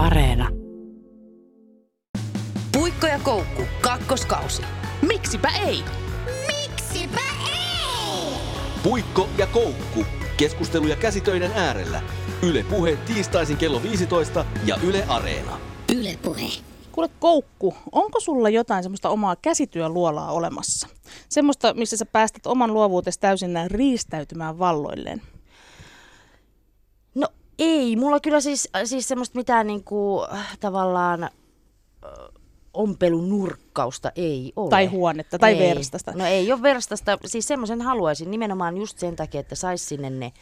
Areena. Puikko ja koukku, kakkoskausi. Miksipä ei? Miksipä ei? Puikko ja koukku. Keskusteluja käsitöiden äärellä. Yle Puhe tiistaisin kello 15 ja Yle Areena. Yle Puhe. Kuule Koukku, onko sulla jotain semmoista omaa käsityöluolaa olemassa? Semmoista, missä sä päästät oman luovuutesi täysin näin riistäytymään valloilleen? Ei, mulla kyllä siis, siis semmoista mitään niinku, äh, tavallaan äh, ompelunurkkausta ei ole. Tai huonetta, tai ei. verstasta. No ei ole verstasta, siis semmoisen haluaisin nimenomaan just sen takia, että sais sinne ne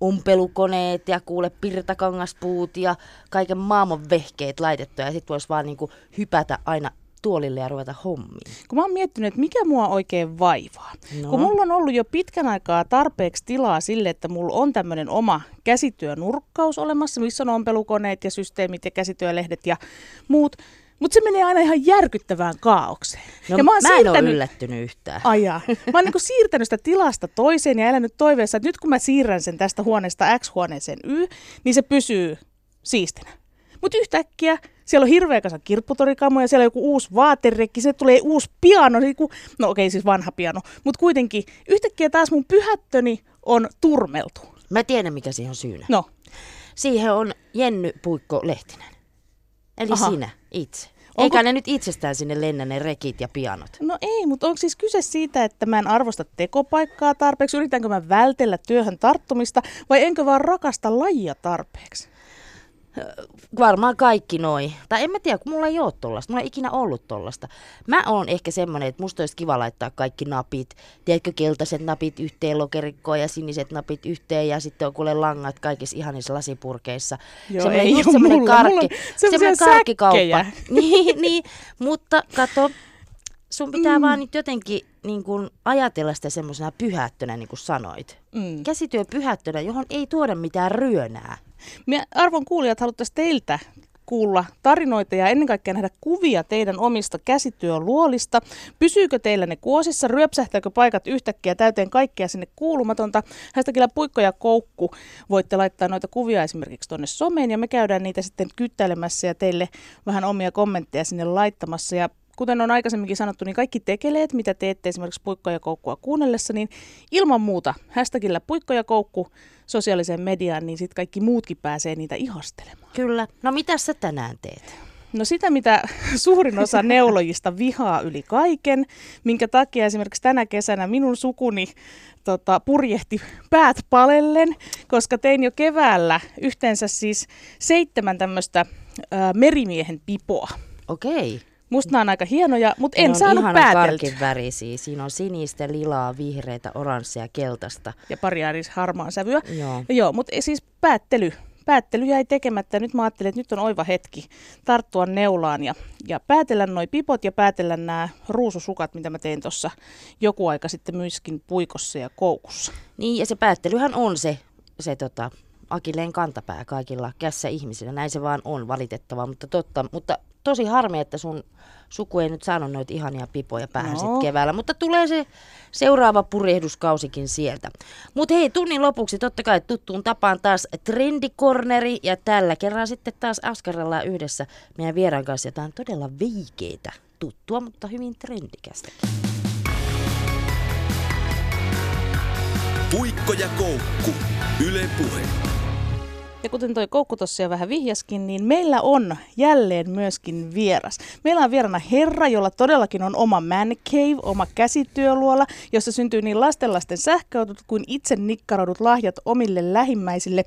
ompelukoneet ja kuule pirtakangaspuut ja kaiken maailman vehkeet laitettua ja sitten voisi vaan niinku hypätä aina tuolille ja ruveta hommiin. Kun mä oon miettinyt, että mikä mua oikein vaivaa. No. Kun mulla on ollut jo pitkän aikaa tarpeeksi tilaa sille, että mulla on tämmöinen oma käsityönurkkaus olemassa, missä on ompelukoneet ja systeemit ja käsityölehdet ja muut. Mutta se menee aina ihan järkyttävään kaaukseen. No, ja mä, oon mä en ole yllättynyt yhtään. Ajaa. Mä oon niinku siirtänyt sitä tilasta toiseen ja elänyt toiveessa, että nyt kun mä siirrän sen tästä huoneesta X-huoneeseen Y, niin se pysyy siistinä. Mutta yhtäkkiä siellä on hirveä kasa kirpputorikamoja, siellä on joku uusi vaaterekki, se tulee uusi piano, niinku, no okei siis vanha piano, mutta kuitenkin yhtäkkiä taas mun pyhättöni on turmeltu. Mä tiedän, mikä siihen on syynä. No, Siihen on Jenny Puikko Lehtinen. Eli Aha. sinä itse. Onko- Eikä ne nyt itsestään sinne lennä ne rekit ja pianot. no ei, mutta onko siis kyse siitä, että mä en arvosta tekopaikkaa tarpeeksi, yritänkö mä vältellä työhön tarttumista vai enkö vaan rakasta lajia tarpeeksi? Varmaan kaikki noi. Tai en mä tiedä, kun mulla ei ole tollasta. Mulla ei ikinä ollut tollasta. Mä oon ehkä semmonen, että musta olisi kiva laittaa kaikki napit. Tiedätkö, keltaiset napit yhteen lokerikkoon ja siniset napit yhteen ja sitten on kuule langat kaikissa ihanissa lasipurkeissa. Joo, Semmoinen ei just semmoinen mulla. Karkki, semmoinen karkkikauppa. niin, niin, mutta kato, sun pitää Mm. vaan nyt jotenkin niin kun, ajatella sitä semmoisena pyhättönä, niin kuin sanoit. Mm. Käsityö pyhättönä, johon ei tuoda mitään ryönää. Me arvon kuulijat haluttaisiin teiltä kuulla tarinoita ja ennen kaikkea nähdä kuvia teidän omista käsityöluolista. Pysyykö teillä ne kuosissa? Ryöpsähtääkö paikat yhtäkkiä täyteen kaikkea sinne kuulumatonta? Hashtagillä puikko ja koukku voitte laittaa noita kuvia esimerkiksi tuonne someen ja me käydään niitä sitten kyttäilemässä ja teille vähän omia kommentteja sinne laittamassa. Ja kuten on aikaisemminkin sanottu, niin kaikki tekeleet, mitä teette esimerkiksi puikko ja koukkua kuunnellessa, niin ilman muuta hashtagillä puikko ja koukku sosiaaliseen mediaan, niin sitten kaikki muutkin pääsee niitä ihastelemaan. Kyllä. No mitä sä tänään teet? No sitä, mitä suurin osa neulojista vihaa yli kaiken, minkä takia esimerkiksi tänä kesänä minun sukuni tota, purjehti päät palellen, koska tein jo keväällä yhteensä siis seitsemän tämmöistä merimiehen pipoa. Okei. Musta nämä on aika hienoja, mutta en Ne on saanut ihana pääteltyä. värisiä. Siinä on sinistä, lilaa, vihreitä, oranssia, keltaista. Ja pari ääris harmaan sävyä. Joo. Joo, mutta siis päättely. Päättely jäi tekemättä. Nyt mä ajattelin, että nyt on oiva hetki tarttua neulaan ja, ja päätellä noi pipot ja päätellä nämä ruususukat, mitä mä tein tuossa joku aika sitten myöskin puikossa ja koukussa. Niin, ja se päättelyhän on se, se tota, akilleen kantapää kaikilla kässä ihmisillä. Näin se vaan on valitettavaa, mutta totta. Mutta tosi harmi, että sun suku ei nyt saanut noita ihania pipoja päähän No. no. sit keväällä. Mutta tulee se seuraava purjehduskausikin sieltä. Mutta hei, tunnin lopuksi totta kai tuttuun tapaan taas trendikorneri. Ja tällä kerralla sitten taas askarrellaan yhdessä meidän vieraan kanssa jotain todella veikeitä tuttua, mutta hyvin trendikästäkin. Puikko ja koukku. Yle Puhe. Ja kuten toi Koukku tuossa jo vähän vihjaskin, niin meillä on jälleen myöskin vieras. Meillä on vierana herra, jolla todellakin on oma man cave, oma käsityöluola, jossa syntyy niin lastenlasten sähköautut kuin itse nikkaroidut lahjat omille lähimmäisille.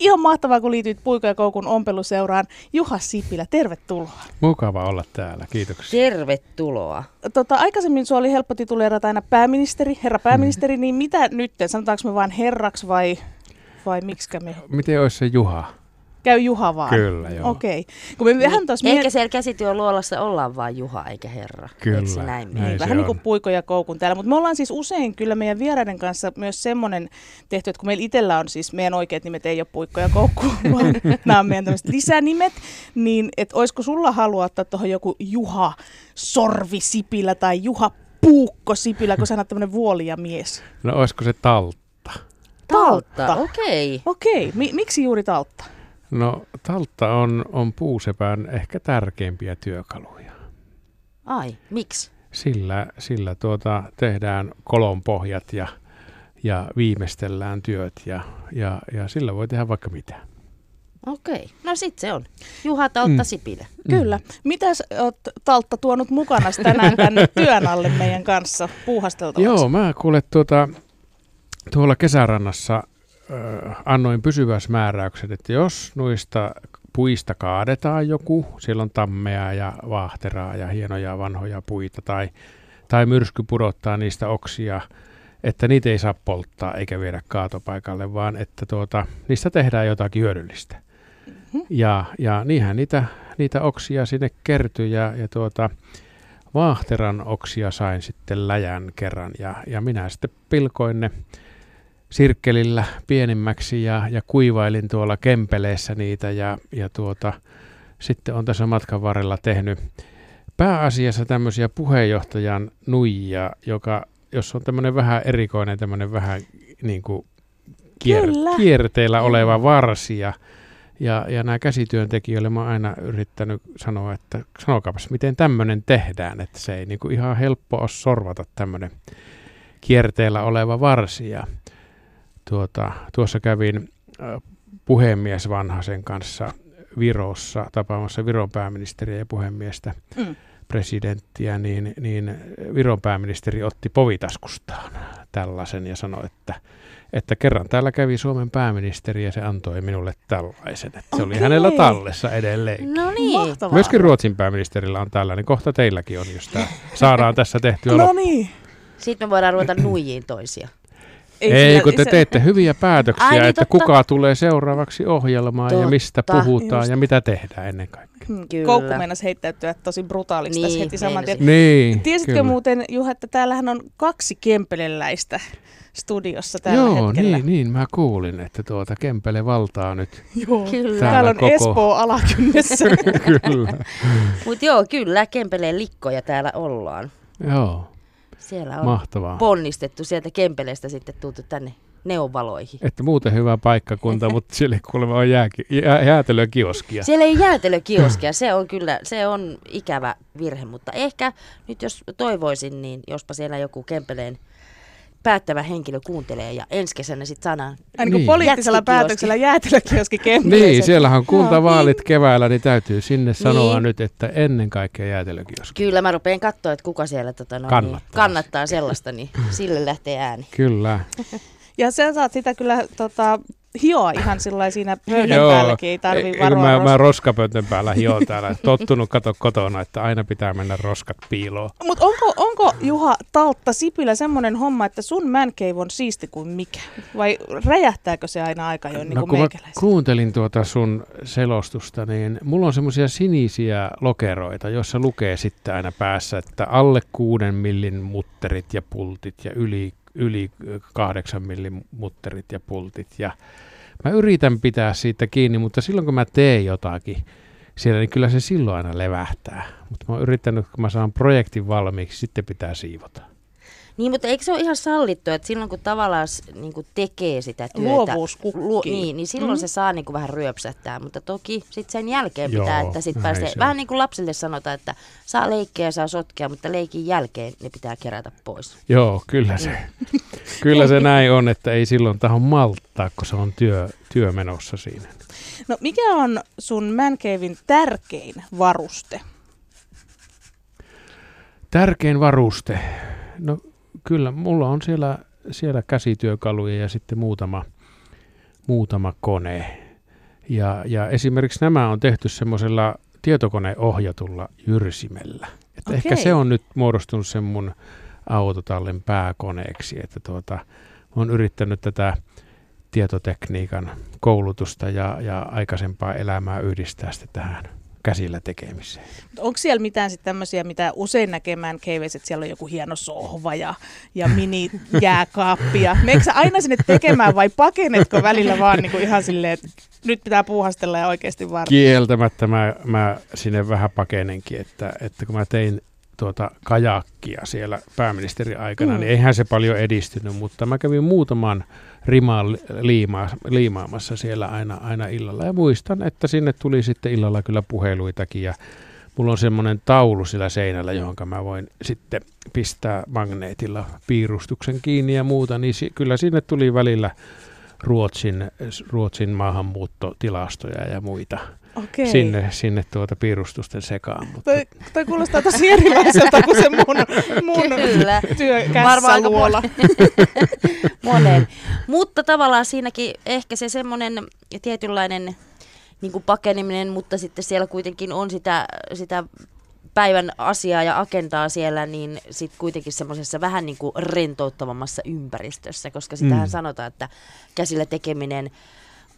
Ihan mahtavaa, kun liityit Puikko ja Koukun ompeluseuraan. Juha Sipilä, tervetuloa. Mukava olla täällä, kiitoksia. Tervetuloa. Tota, aikaisemmin sua oli helppo tituleerata aina pääministeri, herra pääministeri, niin mitä nyt? Sanotaanko me vain herraksi vai, vai miksikä me? Miten olisi se Juha? Käy Juha vaan. Kyllä, joo. Okei. Kun me vähän tuossa Ehkä siellä käsityöluolassa ollaan vaan Juha eikä herra. Kyllä, Eikö se näin näin. se Vähän niin kuin on. puiko ja koukun täällä, mutta me ollaan siis usein kyllä meidän vieraiden kanssa myös semmoinen tehty, että kun meillä itsellä on siis meidän oikeat nimet ei ole puikko ja koukku, vaan nämä on meidän tämmöiset lisänimet, niin että olisiko sulla halua ottaa tuohon joku Juha Sorvi Sipilä tai Juha Puukko Sipilä, kun sä oot tämmöinen vuolia mies? No olisiko se taltta? Taltta, Taltta. okei. Okei, mi- miksi juuri taltta? No taltta on, on puusepän ehkä tärkeimpiä työkaluja. Ai, miksi? Sillä, sillä tuota, tehdään kolonpohjat ja, ja viimeistellään työt ja, ja, ja sillä voi tehdä vaikka mitä. Okei, no sit se on. Juha Taltta Mm. Sipilä. Kyllä. Mitäs oot Taltta tuonut mukana tänään tänne työn alle meidän kanssa puuhasteltavaksi? Joo, mä kuulet tuota, tuolla kesärannassa ö, annoin pysyväismääräyksen, että jos noista puista kaadetaan joku, siellä on tammea ja vaahteraa ja hienoja vanhoja puita, tai, tai myrsky pudottaa niistä oksia, että niitä ei saa polttaa eikä viedä kaatopaikalle, vaan että tuota, niistä tehdään jotakin hyödyllistä. Ja, ja niinhän niitä, niitä oksia sinne kertyi ja, ja tuota, vaahteran oksia sain sitten läjän kerran ja, ja minä sitten pilkoin ne sirkkelillä pienimmäksi ja, ja kuivailin tuolla kempeleessä niitä ja, ja tuota, sitten on tässä matkan varrella tehnyt pääasiassa tämmöisiä puheenjohtajan nuijia, joka, jos on tämmöinen vähän erikoinen, tämmöinen vähän niin kuin kier, Kyllä. kierteellä oleva varsi ja, ja, nämä käsityöntekijöille mä oon aina yrittänyt sanoa, että sanokaapas, miten tämmöinen tehdään, että se ei niin kuin ihan helppo ole sorvata tämmöinen kierteellä oleva varsi. Tuota, tuossa kävin puhemies Vanhasen kanssa Virossa tapaamassa Viron pääministeriä ja puhemiestä Mm. presidenttiä, niin, niin Viron pääministeri otti povitaskustaan tällaisen ja sanoi, että, että kerran täällä kävi Suomen pääministeri ja se antoi minulle tällaisen. Että se oli hänellä tallessa edelleen. No niin. Mahtavaa. Myöskin Ruotsin pääministerillä on tällainen. Kohta teilläkin on, jos tämä saadaan tässä tehtyä No loppuun. niin. Sitten me voidaan ruveta nuijiin toisia. Ei, ei sillä- kun te se- teette hyviä päätöksiä, Ai niin, että totta. kuka tulee seuraavaksi ohjelmaan ja mistä Totta. puhutaan Just. ja mitä tehdään ennen kaikkea. Hmm, Kyllä. Koukku meinasi heittäytyä tosi brutaaliksi tässä Niin, heti saman tien. Niin, Tiesitkö kyllä. muuten, Juha, että täällähän on kaksi kempeleläistä studiossa tällä Joo, hetkellä? niin, niin, mä kuulin, että tuota Kempele valtaa nyt. Joo. Kyllä. Täällä Täällä on koko- Espoo alakynnessä. kyllä. Mutta joo, kyllä, Kempeleen likkoja täällä ollaan. Joo, Siellä on mahtavaa. ponnistettu sieltä Kempeleestä sitten tultu tänne neonvaloihin. Että muuten hyvä paikkakunta, mutta siellä kuulemma on jääki, jää, jäätelökioskia. Siellä ei jäätelökioskia, se on kyllä, se on ikävä virhe, mutta ehkä nyt jos toivoisin, niin jospa siellä joku Kempeleen päättävä henkilö kuuntelee ja ensi kesänä sitten saadaan. Aina kun Niin. poliittisella Jätkikioski. päätöksellä jäätelökioski kempeleeseen. Niin, siellähän on kuntavaalit keväällä, niin täytyy sinne sanoa Niin. nyt, että ennen kaikkea jäätelökioski. Kyllä mä rupean katsoa, että kuka siellä tota, no, Kannattaa. Niin, kannattaa sellaista, niin sille lähtee ääni. Kyllä. Ja sä saat sitä kyllä tota, hioa ihan sillä siinä pöydän päälläkin, ei tarvii varoa. Mä, ros- mä roskapöntön päällä hion täällä. Tottunut kato kotona, että aina pitää mennä roskat piiloon. Mutta onko, onko Juha Taltta Sipilä semmoinen homma, että sun man cave on siisti kuin mikä? Vai räjähtääkö se aina aika jo niin No kuin kun mä kuuntelin tuota sun selostusta, niin mulla on semmoisia sinisiä lokeroita, joissa lukee sitten aina päässä, että alle kuuden millin mutterit ja pultit ja yli, yli kahdeksan millin mutterit ja pultit. Ja mä yritän pitää siitä kiinni, mutta silloin kun mä teen jotakin siellä, niin kyllä se silloin aina levähtää. Mutta mä oon yrittänyt, kun mä saan projektin valmiiksi, sitten pitää siivota. Niin, mutta eikö se ole ihan sallittu, että silloin kun tavallaan niin kuin tekee sitä työtä, Luovuus kukkii. niin, niin silloin Mm. se saa niin kuin vähän ryöpsähtää, mutta toki sitten sen jälkeen Joo, pitää, että sit pääsee, se vähän niin kuin lapsille sanotaan, että saa leikkiä ja saa sotkea, mutta leikin jälkeen ne pitää kerätä pois. Joo, kyllä se, kyllä se näin on, että ei silloin taho malttaa, kun se on työ, työ menossa siinä. No mikä on sun man cavein tärkein varuste? Tärkein varuste. No kyllä, mulla on siellä, siellä käsityökaluja ja sitten muutama, muutama kone. Ja, ja esimerkiksi nämä on tehty semmoisella tietokoneohjatulla jyrsimellä. Että ehkä Okei. se on nyt muodostunut sen mun autotallin pääkoneeksi, että tuota, oon yrittänyt tätä tietotekniikan koulutusta ja, ja aikaisempaa elämää yhdistää sitten tähän käsillä tekemiseen. Onko siellä mitään sitten tämmöisiä, mitä usein caveissa, että siellä on joku hieno sohva ja, ja mini jääkaappi. Ja meneekö aina sinne tekemään vai pakenetko välillä vaan niin kuin ihan silleen, että nyt pitää puuhastella ja oikeasti vaan... Kieltämättä mä, mä sinne vähän pakenenkin, että, että kun mä tein tuota kajakkia siellä pääministerin aikana, mm. niin eihän se paljon edistynyt, mutta mä kävin muutaman rimaan liima, liimaamassa siellä aina, aina illalla. Ja muistan, että sinne tuli sitten illalla kyllä puheluitakin ja mulla on semmoinen taulu sillä seinällä, johon mä voin sitten pistää magneetilla piirustuksen kiinni ja muuta, niin si- kyllä sinne tuli välillä Ruotsin, Ruotsin maahanmuuttotilastoja ja muita Okei. sinne, sinne tuota piirustusten sekaan. Mutta Toi, toi kuulostaa tosi erilaiselta kuin se mun, mun Kyllä. Monen. Mutta tavallaan siinäkin ehkä se semmoinen tietynlainen niin kuin pakeneminen, mutta sitten siellä kuitenkin on sitä, sitä päivän asiaa ja agendaa siellä, niin sitten kuitenkin semmoisessa vähän niin kuin rentouttavammassa ympäristössä, koska sitähän Mm. sanotaan, että käsillä tekeminen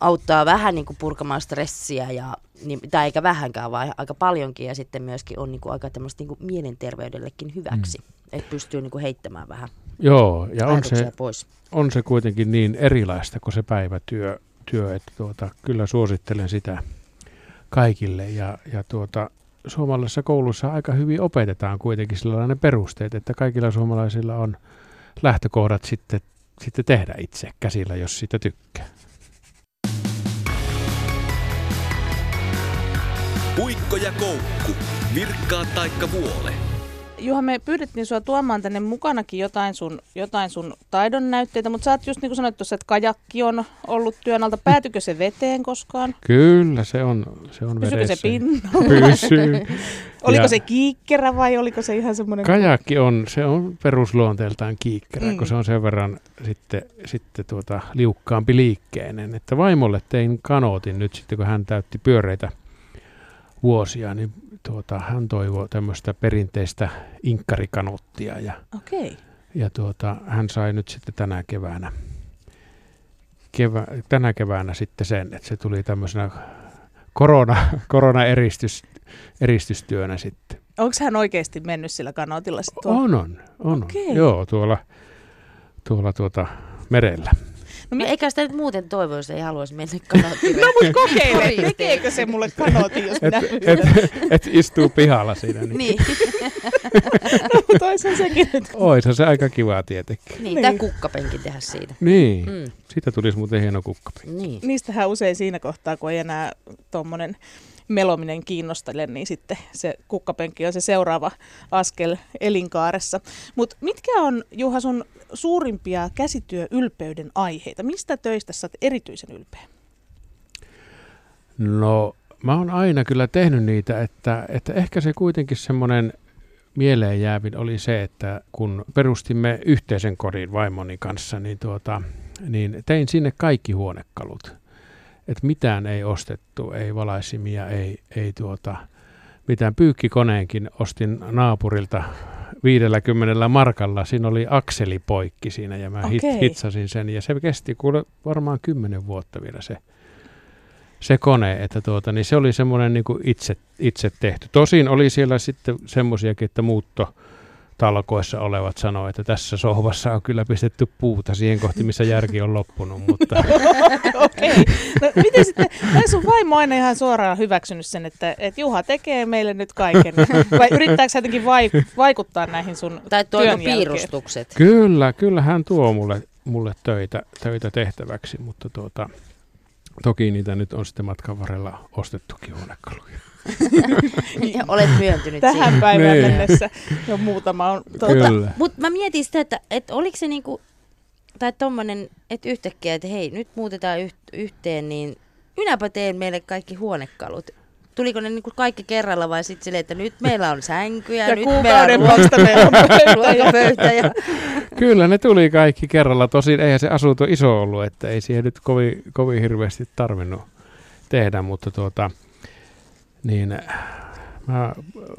auttaa vähän niin kuin purkamaan stressiä, ja, niin, tai eikä vähänkään, vaan aika paljonkin, ja sitten myöskin on niin kuin aika tämmöistä niin kuin mielenterveydellekin hyväksi, mm. että pystyy niin kuin heittämään vähän joo, ja on se, pois. on se kuitenkin niin erilaista kuin se päivätyö, työ, että tuota, kyllä suosittelen sitä kaikille. Ja, ja tuota, suomalaisessa koulussa aika hyvin opetetaan kuitenkin sellainen perusteet, että kaikilla suomalaisilla on lähtökohdat sitten, sitten tehdä itse käsillä, jos sitä tykkää. Puikko ja koukku. Virkkaa taikka vuole. Juha, me pyydettiin sua tuomaan tänne mukanakin jotain sun, jotain sun taidon näytteitä, mutta sä oot just niin kuin sanoit tuossa, että kajakki on ollut työn alta. Päätykö se veteen koskaan? Kyllä, se on, se on Pysyykö se vedessä. pinnalla? Pysyy. Oliko Ja- se kiikkerä vai oliko se ihan semmoinen... Kajakki on, se on perusluonteeltaan kiikkerä, mm. kun se on sen verran sitten, sitten tuota, liukkaampi liikkeinen. Että vaimolle tein kanootin nyt sitten, kun hän täytti pyöreitä vuosia, niin tuota, hän toivoi tämmöistä perinteistä inkkarikanoottia ja. Okay. ja tuota, hän sai nyt sitten tänä keväänä, kevä, tänä keväänä sitten sen, että se tuli tämmöisenä korona, korona-eristys, eristystyönä sitten. Onko hän oikeasti mennyt sillä kanootilla sitten? On, on, on. Okei. Joo, tuolla, tuolla tuota merellä. No, No mi- eikä sitä nyt muuten toivo, jos ei haluaisi mennä kanoottiin. no mut kokeile, tekeekö se mulle kanootin, jos minä Et, et, et istuu pihalla siinä. Niin. niin, No, mutta olisihan sekin nyt. Oisa se aika kiva tietenkin. niin, Niin. tämä kukkapenki tehdä siitä. Niin, mm. Siitä tulisi muuten hieno kukkapi. niin. Niistähän usein siinä kohtaa, kun ei enää tuommoinen melominen kiinnostele, niin sitten se kukkapenkki on se seuraava askel elinkaaressa. Mutta mitkä on, Juha, sun suurimpia käsityöylpeyden aiheita? Mistä töistä sä oot erityisen ylpeä? No, mä oon aina kyllä tehnyt niitä, että, että ehkä se kuitenkin semmoinen mieleen jäävin oli se, että kun perustimme yhteisen kodin vaimoni kanssa, niin, tuota, niin tein sinne kaikki huonekalut. Että mitään ei ostettu, ei valaisimia, ei, ei tuota, mitään pyykkikoneenkin ostin naapurilta 50 markalla. Siinä oli akseli poikki siinä ja mä Okei. hitsasin sen ja se kesti kuule varmaan 10 vuotta vielä se se kone, että tuota, niin se oli semmoinen niin itse, itse tehty. Tosin oli siellä sitten semmoisiakin, että muutto talkoissa olevat sanoo, että tässä sohvassa on kyllä pistetty puuta siihen kohti, missä järki on loppunut, mutta Okei. No miten sitten, vai sun vaimo aina ihan suoraan hyväksynyt sen, että, että Juha tekee meille nyt kaiken? Vai yrittääkö sä jotenkin vaik- vaikuttaa näihin sun Tai työn toiko jälkeen? piirustukset. kyllä, kyllä hän tuo mulle, mulle töitä, töitä tehtäväksi, mutta tuota, toki niitä nyt on sitten matkan varrella ostettukin huonekaluja. Ja Olet myöntynyt Tähän siihen. päivään Niin. mennessä jo muutama on. Tuota. Mutta mä mietin sitä, että, että oliko se niinku, tai tommonen, että yhtäkkiä, että hei, nyt muutetaan yht, yhteen, niin minäpä teen meille kaikki huonekalut. Tuliko ne niinku kaikki kerralla vai sitten silleen, että nyt meillä on sänkyjä, ja nyt meillä on päästä meillä on pöytä ja- ruokapöytä ja Kyllä ne tuli kaikki kerralla. Tosin eihän se asunto iso ollut, että ei siihen nyt kovin, kovin hirveästi tarvinnut tehdä, mutta tuota, niin mä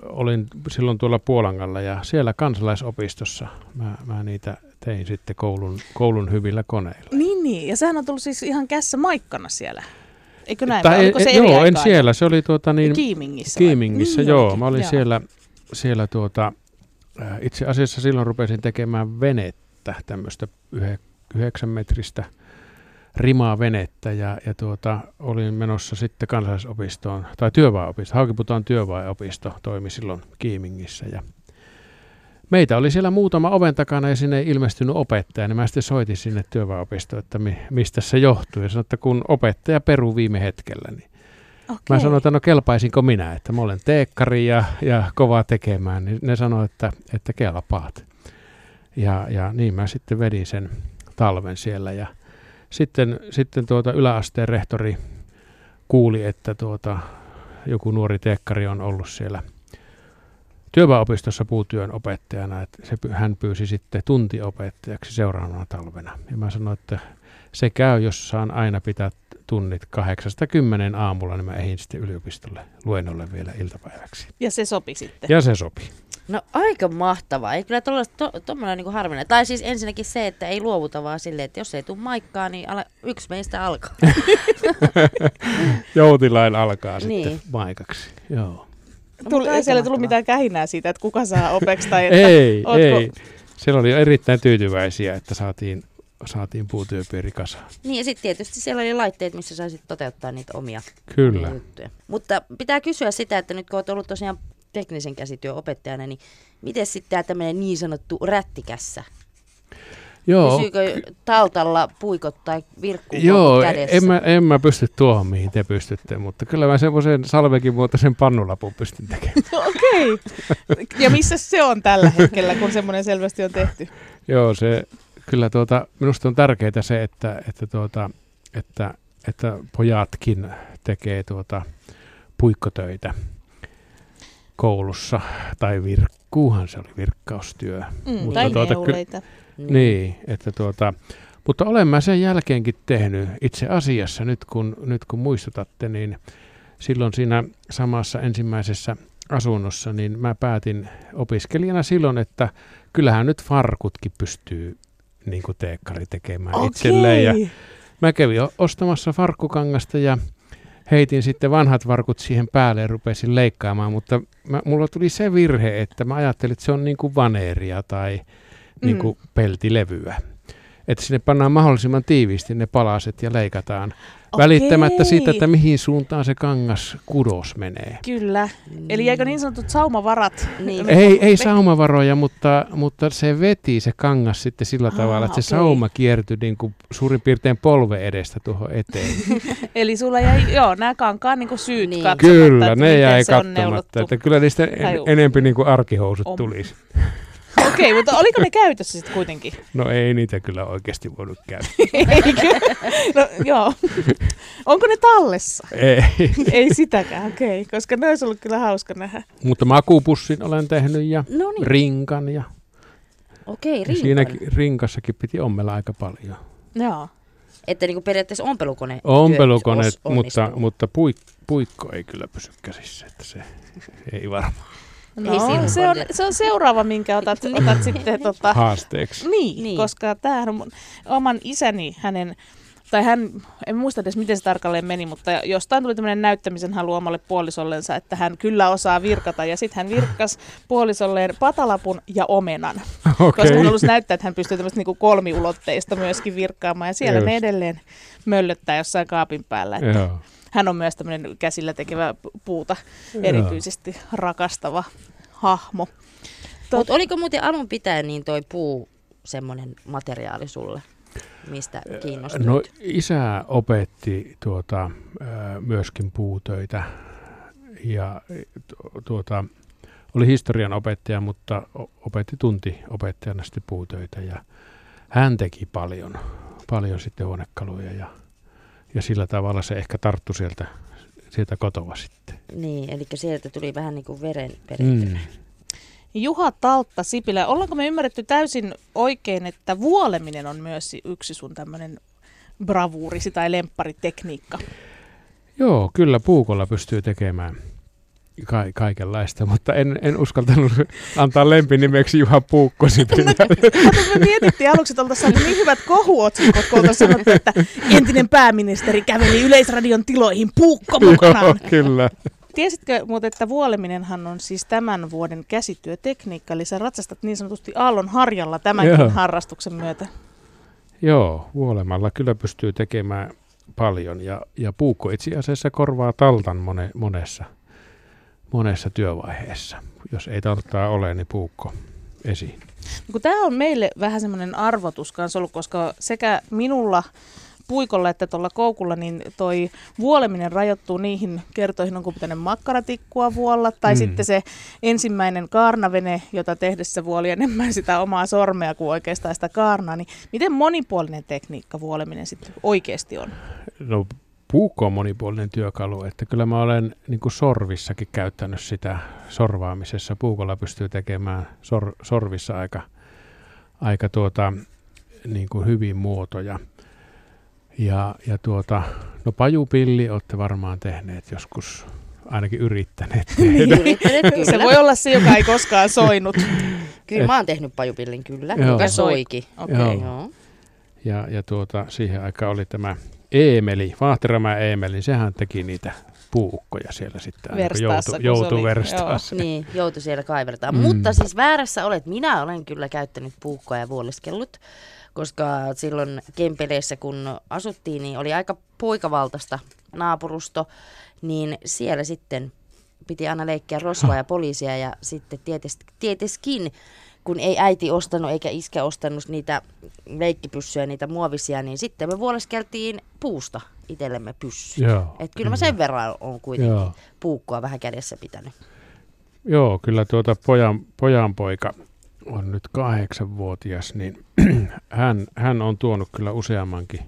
olin silloin tuolla Puolangalla ja siellä kansalaisopistossa mä, mä niitä tein sitten koulun, koulun hyvillä koneilla. Niin, niin. Ja sehän on tullut siis ihan kässä maikkana siellä. Eikö näin? Tai oliko se e- joo, en siellä. Se oli tuota niin, Kiimingissä. Kiimingissä, Niin joo. olikin, Mä olin joo. siellä, siellä tuota, äh, itse asiassa silloin rupesin tekemään venettä, tämmöistä yhdeksän metristä rimaa venettä ja, ja tuota, olin menossa sitten kansalaisopistoon, tai työväenopisto, Haukiputaan työväenopisto toimi silloin Kiimingissä ja meitä oli siellä muutama oven takana ja sinne ei ilmestynyt opettaja, niin mä sitten soitin sinne työväenopistoon, että mi, mistä se johtuu. Ja sanoin, että kun opettaja peru viime hetkellä, niin Okei. Mä sanoin, että no kelpaisinko minä, että mä olen teekkari ja, ja kova tekemään, niin ne sanoi, että, että kelpaat. Ja, ja niin mä sitten vedin sen talven siellä ja sitten, sitten tuota yläasteen rehtori kuuli, että tuota, joku nuori teekkari on ollut siellä työväenopistossa puutyön opettajana, että se, hän pyysi sitten tuntiopettajaksi seuraavana talvena. Ja mä sanoin, että se käy, jos saan aina pitää tunnit kahdeksasta kymmenen aamulla, niin mä ehdin sitten yliopistolle luennolle vielä iltapäiväksi. Ja se sopi sitten. Ja se sopi. No aika mahtavaa. Ei kyllä tuommoinen to, niinku harvinainen. Tai siis ensinnäkin se, että ei luovuta vaan silleen, että jos ei tule maikkaa, niin ala, yksi meistä alkaa. Joutilain alkaa sitten Niin. maikaksi. Joo. Tuli, mutta aika siellä ei tullut mitään kähinää siitä, että kuka saa opeksi tai että Ei, ootko- ei. Siellä oli erittäin tyytyväisiä, että saatiin, saatiin puutyöpiiri kasaan. Niin ja sitten tietysti siellä oli laitteet, missä saisit toteuttaa niitä omia, Kyllä. omia juttuja. Mutta pitää kysyä sitä, että nyt kun olet ollut tosiaan teknisen käsityön opettajana, niin miten sitten tämä tämmöinen niin sanottu rättikässä? Joo, Pysyykö taltalla puikot tai virkkuun Joo, kädessä? en mä, en mä pysty tuohon, mihin te pystytte, mutta kyllä mä semmoisen salvekin muotoisen pannulapun pystyn tekemään. Okei. Ja missä se on tällä hetkellä, kun semmoinen selvästi on tehty? Joo, se kyllä tuota, minusta on tärkeää se, että, että, tuota, että, että pojatkin tekee tuota puikkotöitä koulussa, tai virkkuuhan se oli virkkaustyö. Mm, Mutta tai tuota, ky- neuleita. Niin, että tuota, mutta olen mä sen jälkeenkin tehnyt itse asiassa, nyt kun, nyt kun muistutatte, niin silloin siinä samassa ensimmäisessä asunnossa, niin mä päätin opiskelijana silloin, että kyllähän nyt farkutkin pystyy niin kuin teekkari tekemään itselleen. Ja mä kävin ostamassa farkkukangasta ja heitin sitten vanhat varkut siihen päälle ja rupesin leikkaamaan, mutta mä, mulla tuli se virhe, että mä ajattelin, että se on niin kuin vaneeria tai niin kuin peltilevyä. Että sinne pannaan mahdollisimman tiiviisti ne palaset ja leikataan välittämättä siitä, että mihin suuntaan se kangas kudos menee. Kyllä. Eli jäikö niin sanotut saumavarat? Niin. Ei, ei saumavaroja, mutta, mutta se veti se kangas sitten sillä Ah, tavalla, että se okei. sauma kiertyi niin kuin suurin piirtein polve edestä tuohon eteen. Eli sulla jäi, joo, nämä kankaan niin syyt Niin. Kyllä, että ne jäi se katsomatta. Että kyllä niistä en, enempi niin kuin arkihousut Om. tulisi. Okei, mutta oliko ne käytössä sitten kuitenkin? No ei niitä kyllä oikeasti voinut käydä. Eikö? No joo. Onko ne tallessa? ei. Ei sitäkään, okei. Koska ne olisi ollut kyllä hauska nähdä. Mutta makupussin olen tehnyt ja No niin, rinkan ja, okei, ja rinkan. siinäkin rinkassakin piti ommella aika paljon. Joo. Että niinku periaatteessa ompelukone Ompelukone, mutta, mutta puik, puikko ei kyllä pysy käsissä, että se ei varmaan No, Ei se, on, se on seuraava, minkä otat, otat sitten tota, haasteeksi. Niin, Niin. koska tämähän on mun oman isäni, hänen, tai hän, en muista edes miten se tarkalleen meni, mutta jostain tuli tämmöinen näyttämisen halu omalle puolisollensa, että hän kyllä osaa virkata. Ja sitten hän virkkas puolisolleen patalapun ja omenan, Okei. koska hän halusi näyttää, että hän pystyy tämmöistä niinku kolmiulotteista myöskin virkkaamaan. Ja siellä ne Just. edelleen möllöttää jossain kaapin päällä. Että Joo. Hän on myös tämmöinen käsillä tekevä pu- puuta Joo. erityisesti rakastava hahmo. Mutta oliko muuten alun pitäen niin toi puu semmoinen materiaali sulle, mistä kiinnostuit? No isä opetti tuota, myöskin puutöitä ja tu- tuota, oli historian opettaja, mutta opetti tuntiopettajana sitten puutöitä ja hän teki paljon, paljon sitten huonekaluja ja, ja sillä tavalla se ehkä tarttu sieltä, sieltä kotoa sitten. Niin, eli sieltä tuli vähän niin kuin veren Mm. perintönä. Juha Taltta Sipilä, ollaanko me ymmärretty täysin oikein, että vuoleminen on myös yksi sun tämmöinen bravuurisi tai lempparitekniikka? Joo, kyllä puukolla pystyy tekemään ka- kaikenlaista, mutta en, en uskaltanut antaa lempinimeksi Juha Puukko Sipilä. Kato, me mietittiin aluksi, että oltaisiin niin hyvät kohuotsikot, kun oltaisiin sanottu, että entinen pääministeri käveli Yleisradion tiloihin puukko mukanaan. Joo, kyllä. Tiesitkö muuten, että vuoleminenhan on siis tämän vuoden käsityötekniikka, eli sä ratsastat niin sanotusti aallon harjalla tämänkin Joo. harrastuksen myötä. Joo, vuolemalla kyllä pystyy tekemään paljon ja, ja puukko itse asiassa korvaa taltan mone, monessa, monessa työvaiheessa. Jos ei taltaa ole, niin puukko, esiin. Kun tämä on meille vähän semmoinen arvotus kanssa ollut, koska sekä minulla puikolla että tuolla koukulla, niin toi vuoleminen rajoittuu niihin kertoihin, onko pitänyt makkaratikkua vuolla, tai mm. sitten se ensimmäinen kaarnavene, jota tehdessä vuoli enemmän sitä omaa sormea kuin oikeastaan sitä kaarnaa, niin miten monipuolinen tekniikka vuoleminen sitten oikeasti on? No puukko on monipuolinen työkalu, että kyllä mä olen niin kuin sorvissakin käyttänyt sitä sorvaamisessa. Puukolla pystyy tekemään sor, sorvissa aika, aika tuota, niin kuin hyvin muotoja. Ja, ja tuota, no pajupilli olette varmaan tehneet joskus, ainakin yrittäneet tehdä. Yrittäneet kyllä. Se voi olla se, joka ei koskaan soinut. Kyllä mä oon tehnyt pajupillin kyllä, Joo. joka soiki. Okei. Joo. Joo. Ja, ja tuota, siihen aikaan oli tämä Eemeli, Vaahteramäen Eemeli, sehän teki niitä puukkoja siellä sitten. Verstaassa, kun joutui, se oli. joutui verstaan. Niin, joutui siellä kaivertaa. Mm. Mutta siis väärässä olet. Minä olen kyllä käyttänyt puukkoa ja vuoliskellut, koska silloin Kempeleissä kun asuttiin, niin oli aika poikavaltaista naapurusto, niin siellä sitten piti aina leikkiä rosvoa ja poliisia ja sitten tietysti, tieteskin, kun ei äiti ostanut eikä iskä ostanut niitä leikkipyssyjä, niitä muovisia, niin sitten me vuoleskeltiin puusta itsellemme pyssy. Joo, Et kyllä mä sen verran on kuitenkin Joo. Puukkoa vähän kädessä pitänyt. Joo, kyllä tuota pojan, pojan poika on nyt kahdeksanvuotias, niin hän, hän on tuonut kyllä useammankin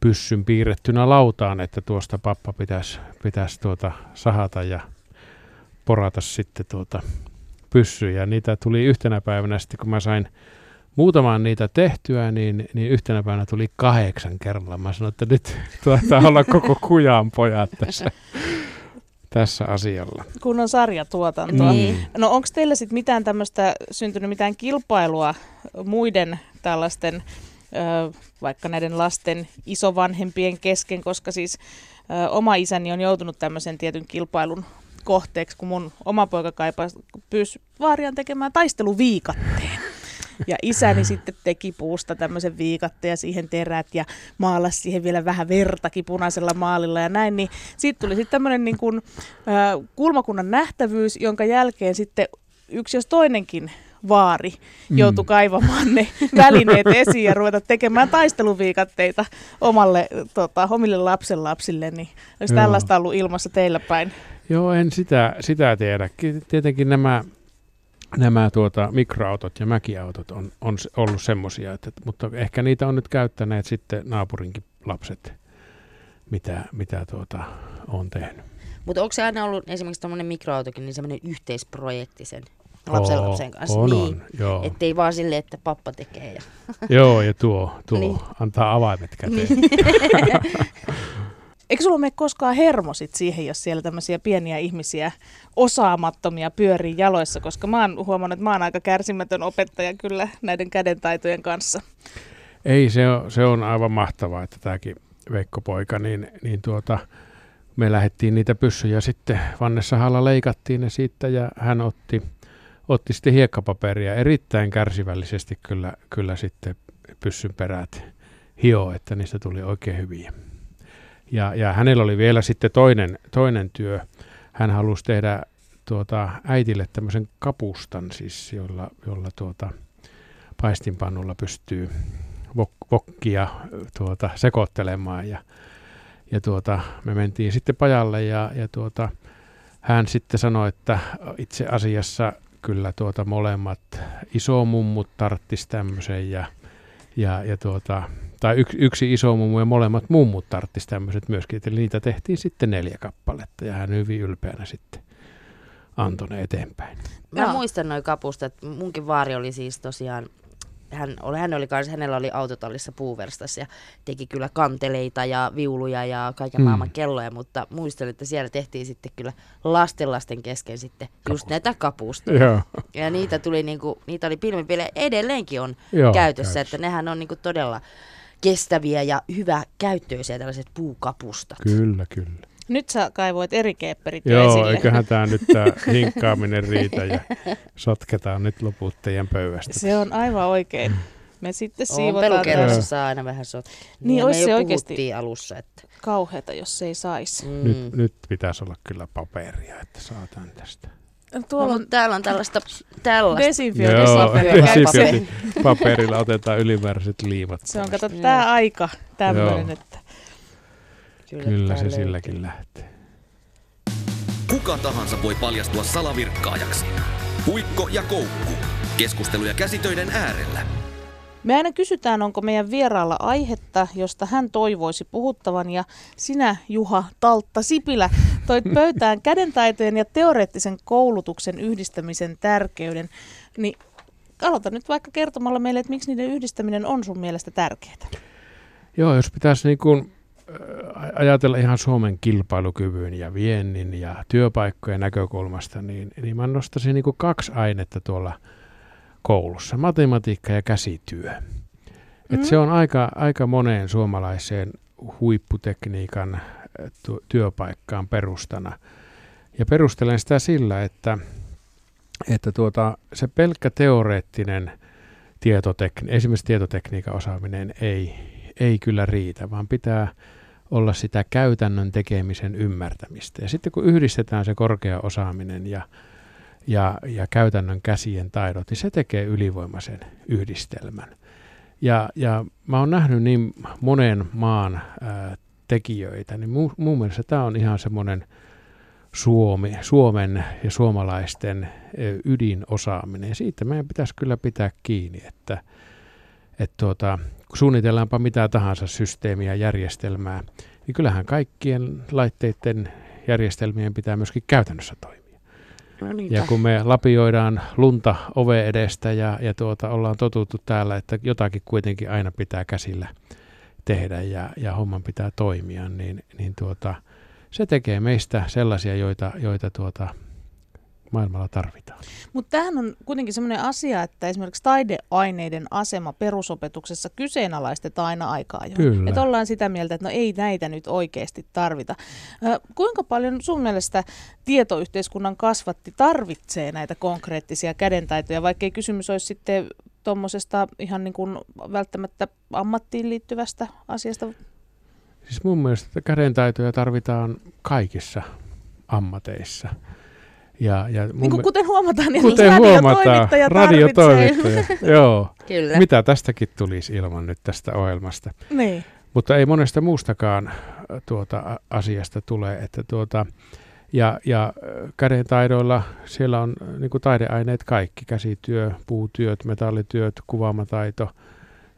pyssyn piirrettynä lautaan, että tuosta pappa pitäisi, pitäisi tuota sahata ja porata sitten tuota pyssyjä. Niitä tuli yhtenä päivänä sitten, kun mä sain muutaman niitä tehtyä, niin, niin yhtenä päivänä tuli kahdeksan kerralla. Mä sanoin, että nyt taitaa olla koko kujan pojat tässä, tässä asialla. kun on sarjatuotantoa. Niin. No onko teillä sitten mitään tämmöistä syntynyt mitään kilpailua muiden tällaisten, ö, vaikka näiden lasten isovanhempien kesken, koska siis ö, oma isäni on joutunut tämmöisen tietyn kilpailun kohteeksi, kun mun oma poika kaipasi pyysi vaarian tekemään taisteluviikatteen. Ja isäni sitten teki puusta tämmöisen viikatteen ja siihen terät ja maalasi siihen vielä vähän vertakin punaisella maalilla ja näin. Niin siitä tuli sitten tämmöinen niin kuin, äh, kulmakunnan nähtävyys, jonka jälkeen sitten yksi jos toinenkin vaari joutui kaivamaan ne välineet esiin ja ruveta tekemään taisteluviikatteita omalle, tota, omille lapsenlapsille. Niin olisi Joo. tällaista ollut ilmassa teillä päin? Joo, en sitä, sitä tiedä. Ki- Tietenkin nämä, nämä tuota, mikroautot ja mäkiautot on, on ollut semmoisia, että, mutta ehkä niitä on nyt käyttäneet sitten naapurinkin lapset, mitä, mitä tuota, on tehnyt. Mutta onko se aina ollut esimerkiksi tämmöinen mikroautokin, niin semmoinen yhteisprojekti sen lapsen lapsen kanssa? on, niin. on, joo. Ettei vaan silleen, että pappa tekee. Ja... joo, ja tuo, tuo Niin. antaa avaimet käteen. Eikö sulla mene koskaan hermo sit siihen, jos siellä tämmöisiä pieniä ihmisiä osaamattomia pyörii jaloissa, koska mä oon huomannut, että mä oon aika kärsimätön opettaja kyllä näiden kädentaitojen kanssa. Ei, se on, se on aivan mahtavaa, että tämäkin Veikko-poika, niin, niin tuota, me lähdettiin niitä pyssyjä sitten, Vanne-sahalla leikattiin ne siitä ja hän otti, otti sitten hiekkapaperia erittäin kärsivällisesti kyllä, kyllä sitten pyssyn perät hio, että niistä tuli oikein hyviä. Ja, ja hänellä oli vielä sitten toinen, toinen työ. Hän halusi tehdä tuota, äitille tämmöisen kapustan, siis jolla, jolla tuota, paistinpannulla pystyy vok- vokkia tuota, sekoittelemaan ja, ja tuota, me mentiin sitten pajalle ja, ja tuota, hän sitten sanoi, että itse asiassa kyllä tuota molemmat isomummut tarttis tämmöisen ja, ja, ja tuota, tai yksi, yksi iso mummu ja molemmat mummut tarttis tämmöiset myöskin, eli niitä tehtiin sitten neljä kappaletta ja hän hyvin ylpeänä sitten antoi ne eteenpäin. Mä Joo. muistan noin kapustat. Munkin vaari oli siis tosiaan, hän oli, hän oli kans, hänellä oli autotallissa puuverstas ja teki kyllä kanteleita ja viuluja ja kaiken Mm. maailman kelloja, mutta muistan, että siellä tehtiin sitten kyllä lastenlasten kesken sitten just Kapusta. näitä kapustoja. Joo, Ja niitä tuli niinku, niitä oli pilvenpille, edelleenkin on Joo, käytössä, käytössä. että nehän on niinku todella kestäviä ja hyvä käyttöisiä tällaiset puukapustat. kyllä, kyllä. Nyt sä kaivoit eri keepperit jo Joo, esille. eiköhän tämä nyt tämä hinkkaaminen riitä ja sotketaan nyt loput teidän pöydästä. Se on aivan oikein. Me sitten On siivotaan Joo. saa aina vähän sot. Niin, Ja me se puhuttiin alussa, että kauheata, jos se ei saisi. mm, Nyt, nyt pitäisi olla kyllä paperia, että saatan tästä. Tuolla on täällä on tällaista, tällaista. desinfiointipaperilla otetaan ylimääräiset liimat. Se on, kato, tämä aika tämmöinen, että Kyllä tää se löytyy. silläkin lähtee. Kuka tahansa voi paljastua salavirkkaajaksi. Puikko ja koukku. Keskusteluja käsitöiden äärellä. Me aina kysytään, onko meidän vieraalla aihetta, josta hän toivoisi puhuttavan. Ja sinä, Juha Taltta Sipilä, toit pöytään kädentaitojen ja teoreettisen koulutuksen yhdistämisen tärkeyden. Niin aloita nyt vaikka kertomalla meille, että miksi niiden yhdistäminen on sun mielestä tärkeää. Joo, jos pitäisi niin kuin ajatella ihan Suomen kilpailukyvyn ja viennin ja työpaikkojen näkökulmasta, niin, niin mä nostaisin niin kuin kaksi ainetta tuolla koulussa, matematiikka ja käsityö. Et Mm. se on aika, aika moneen suomalaiseen huipputekniikan työpaikkaan perustana. Ja perustelen sitä sillä, että, että tuota, se pelkkä teoreettinen tietotekni- esimerkiksi tietotekniikan osaaminen ei, ei kyllä riitä, vaan pitää olla sitä käytännön tekemisen ymmärtämistä. Ja sitten kun yhdistetään se korkea osaaminen ja, ja, ja käytännön käsien taidot, niin se tekee ylivoimaisen yhdistelmän. Ja, ja mä oon nähnyt niin monen maan ää, tekijöitä, niin mu, mun mielestä tämä on ihan semmoinen Suomi, Suomen ja suomalaisten ydinosaaminen. Ja siitä meidän pitäisi kyllä pitää kiinni, että, että tuota, kun suunnitellaanpa mitä tahansa systeemiä, järjestelmää, niin kyllähän kaikkien laitteiden järjestelmien pitää myöskin käytännössä toimia. No. Ja kun me lapioidaan lunta ove edestä ja, ja tuota, ollaan totuttu täällä, että jotakin kuitenkin aina pitää käsillä tehdä ja, ja homman pitää toimia, niin, niin tuota, se tekee meistä sellaisia, joita, joita tuota, maailmalla tarvitaan. Mutta tämähän on kuitenkin sellainen asia, että esimerkiksi taideaineiden asema perusopetuksessa kyseenalaistetaan aina aikaa jo. Kyllä. Että ollaan sitä mieltä, että no ei näitä nyt oikeasti tarvita. Ö, kuinka paljon sun mielestä tietoyhteiskunnan kasvatti tarvitsee näitä konkreettisia kädentaitoja, vaikka ei kysymys olisi sitten tuommoisesta ihan niin kuin välttämättä ammattiin liittyvästä asiasta? Siis mun mielestä kädentaitoja tarvitaan kaikissa ammateissa. Ja, ja mun Niin kuin, kuten huomataan, niin kuten huomataan, radiotoimittaja radiotoimittaja. Joo. Kyllä. Mitä tästäkin tulisi ilman nyt tästä ohjelmasta? Niin. Mutta ei monesta muustakaan äh, tuota asiasta tule, että tuota, ja, ja äh, kädentaidoilla siellä on niin kuin taideaineet kaikki, käsityö, puutyöt, metallityöt, kuvaamataito,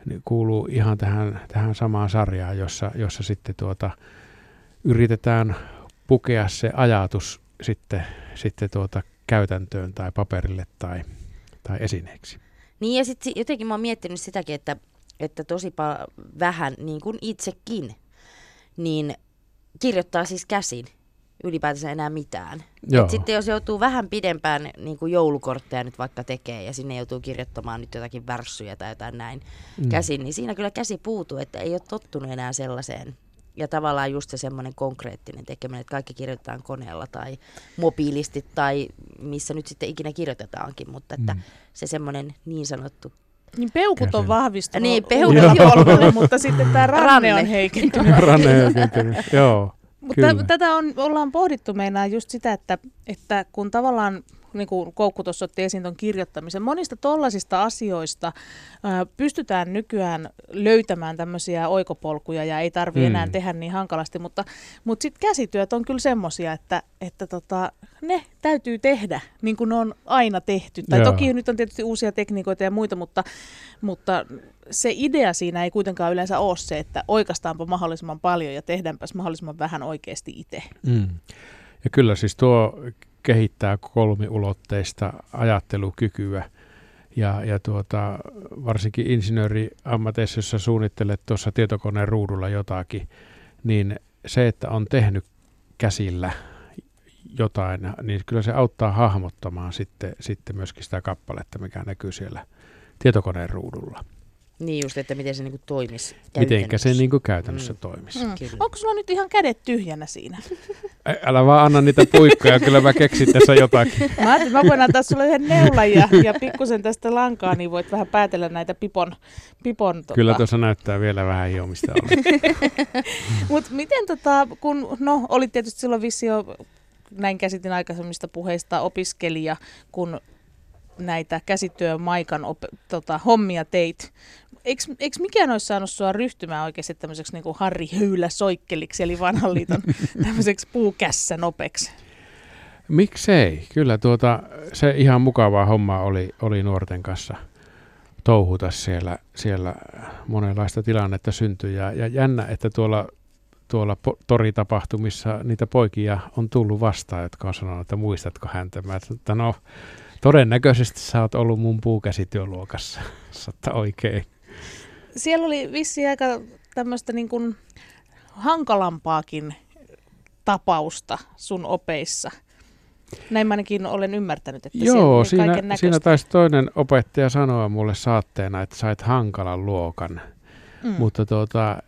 niin kuuluu ihan tähän, tähän samaan sarjaan, jossa, jossa sitten tuota, yritetään pukea se ajatus sitten, sitten tuota käytäntöön tai paperille tai, tai esineeksi. Niin ja sitten jotenkin mä oon miettinyt sitäkin, että, että tosi pa- vähän, niin kuin itsekin, niin kirjoittaa siis käsin ylipäätänsä enää mitään. Joo. Et sitten jos joutuu vähän pidempään niin kuin joulukortteja nyt vaikka tekee ja sinne joutuu kirjoittamaan nyt jotakin värssyjä tai jotain näin mm. käsin, niin siinä kyllä käsi puutuu, että ei ole tottunut enää sellaiseen. Ja tavallaan just se semmoinen konkreettinen tekeminen, että kaikki kirjoitetaan koneella tai mobiilisti tai missä nyt sitten ikinä kirjoitetaankin, mutta että mm. se semmoinen niin sanottu Niin peukut on Käsin. vahvistunut Niin, peukut, peukut mutta sitten tämä ranne, Ranne. on heikentynyt. Ranne ei oikein tehnyt. Joo. Mutta tätä on, ollaan pohdittu meinaa just sitä, että, että kun tavallaan, niin kuin Koukku tuossa otti esiin tuon kirjoittamisen, monista tollaisista asioista ää, pystytään nykyään löytämään tämmöisiä oikopolkuja ja ei tarvi Mm. enää tehdä niin hankalasti, mutta, mutta sitten käsityöt on kyllä semmoisia, että, että tota, ne täytyy tehdä niin kuin ne on aina tehty. Tai Joo. toki nyt on tietysti uusia tekniikoita ja muita, mutta, mutta se idea siinä ei kuitenkaan yleensä ole se, että oikastaanpa mahdollisimman paljon ja tehdäänpäs mahdollisimman vähän oikeasti itse. Mm. Ja kyllä siis tuo kehittää kolmiulotteista ajattelukykyä. Ja, ja tuota, varsinkin insinööriammateissa, jossa suunnittelet tuossa tietokoneen ruudulla jotakin, niin se, että on tehnyt käsillä jotain, niin kyllä se auttaa hahmottamaan sitten, sitten myöskin sitä kappaletta, mikä näkyy siellä tietokoneen ruudulla. Niin just, että miten se niinku toimisi Mitenkä se käytännössä. niin kuin käytännössä Mm. toimisi. Mm. Kyllä. Onko sulla nyt ihan kädet tyhjänä siinä? Ä- Älä vaan anna niitä puikkoja, kyllä mä keksin tässä jotakin. Mä ajattelin, että mä voin antaa sulle yhden neulan ja, ja pikkusen tästä lankaa, niin voit vähän päätellä näitä pipon... pipon tota. Kyllä tuossa näyttää vielä vähän hiomista. Mutta miten tota, kun, no olit tietysti silloin vissi jo näin käsitin aikaisemmista puheista, opiskelija, kun näitä käsityömaikan op- tota, hommia teit. Eikö, eikö mikään olisi saanut sua ryhtymään oikeasti tämmöiseksi niin kuin Harri Höylä soikkeliksi, eli vanhan liiton tämmöiseksi puukässä nopeksi? Miksei? Kyllä tuota, se ihan mukavaa hommaa oli, oli nuorten kanssa touhuta siellä, siellä monenlaista tilannetta syntyi. Ja, ja jännä, että tuolla, tuolla po- toritapahtumissa niitä poikia on tullut vastaan, jotka on sanonut, että muistatko häntä. Mä, että no, todennäköisesti sä oot ollut mun puukäsityöluokassa. Satta oikein. Siellä oli vissi aika tämmöistä niin kuin hankalampaakin tapausta sun opeissa. Näin mä ainakin olen ymmärtänyt, että Joo, siinä, siinä taisi toinen opettaja sanoa mulle saatteena, että sait hankalan luokan. Mm. Mutta tuota,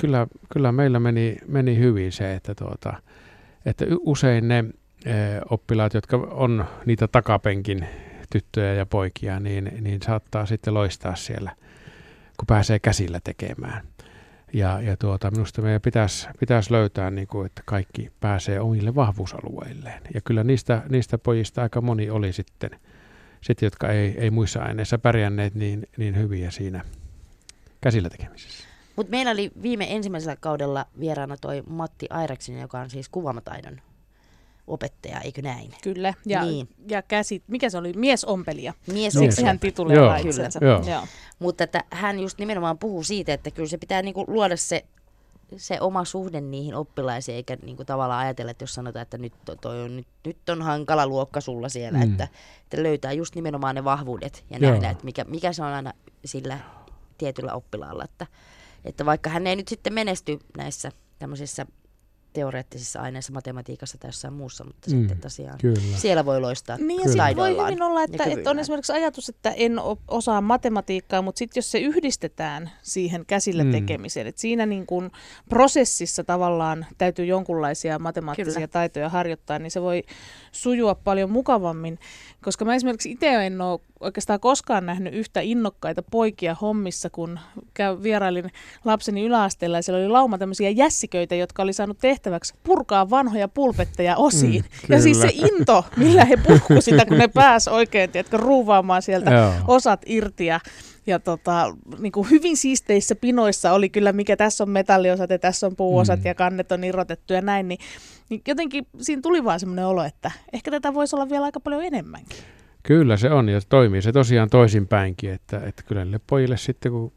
kyllä, kyllä meillä meni, meni hyvin se, että, tuota, että usein ne e, oppilaat, jotka on niitä takapenkin tyttöjä ja poikia, niin, niin saattaa sitten loistaa siellä, kun pääsee käsillä tekemään. Ja, ja tuota, minusta meidän pitäisi, pitäisi löytää, niin kuin, että kaikki pääsee omille vahvuusalueilleen. Ja kyllä niistä, niistä pojista aika moni oli sitten, sitten jotka ei, ei muissa aineissa pärjänneet niin, niin hyviä siinä käsillä tekemisessä. Mutta meillä oli viime ensimmäisellä kaudella vieraana toi Matti Airaksen, joka on siis kuvaamataidon opettaja, eikö näin? Kyllä, ja, Niin. ja käsit, mikä se oli, miesompelija. Mies. Siksi hän tituleeraa kyllä. itsensä. Joo. Joo. Mutta että hän just nimenomaan puhuu siitä, että kyllä se pitää niinku luoda se, se oma suhde niihin oppilaisiin, eikä niinku tavallaan ajatella, että jos sanotaan, että nyt, to- toi on, nyt, nyt on hankala luokka sulla siellä, Mm. että, että löytää just nimenomaan ne vahvuudet ja nähdä, että mikä, mikä se on aina sillä tietyllä oppilaalla. Että, että vaikka hän ei nyt sitten menesty näissä tämmöisissä teoreettisissa aineissa, matematiikassa tai jossain muussa, mutta Mm, sitten tosiaan Kyllä. siellä voi loistaa Niin ja Kyllä. sitten voi hyvin olla, että, että on esimerkiksi ajatus, että en osaa matematiikkaa, mutta sitten jos se yhdistetään siihen käsillä Mm. tekemiseen, että siinä niin kun prosessissa tavallaan täytyy jonkunlaisia matemaattisia Kyllä. taitoja harjoittaa, niin se voi sujua paljon mukavammin. Koska mä esimerkiksi itse en ole oikeastaan koskaan nähnyt yhtä innokkaita poikia hommissa, kun käy, vierailin lapseni yläasteella ja siellä oli lauma tämmöisiä jässiköitä, jotka oli saanut tehtäväksi purkaa vanhoja pulpetteja osiin. Mm, ja siis se into, millä he puhku sitä, kun ne pääs oikein, tiedätkö, ruuvaamaan sieltä Joo. osat irti ja, ja tota, niin kuin hyvin siisteissä pinoissa oli kyllä, mikä tässä on metalliosat ja tässä on puuosat Mm. ja kannet on irrotettu ja näin, niin, niin jotenkin siinä tuli vaan semmoinen olo, että ehkä tätä voisi olla vielä aika paljon enemmänkin. Kyllä se on ja toimii se tosiaan toisinpäinkin, että, että kyllä niille pojille sitten kun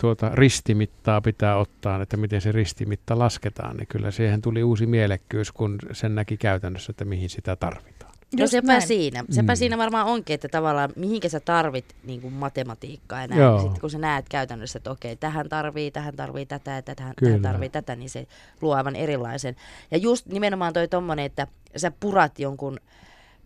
tuota ristimittaa pitää ottaa, että miten se ristimitta lasketaan, niin kyllä siihen tuli uusi mielekkyys, kun sen näki käytännössä, että mihin sitä tarvitaan. No sepä näin. siinä. Sepä Mm. siinä varmaan onkin, että tavallaan mihinkä sä tarvit niin kuin matematiikkaa ja näin. Joo. Sitten kun sä näet käytännössä, että okei, tähän tarvii, tähän tarvii tätä ja tähän, Kyllä. tähän tarvii tätä, niin se luo aivan erilaisen. Ja just nimenomaan toi tommonen, että sä purat jonkun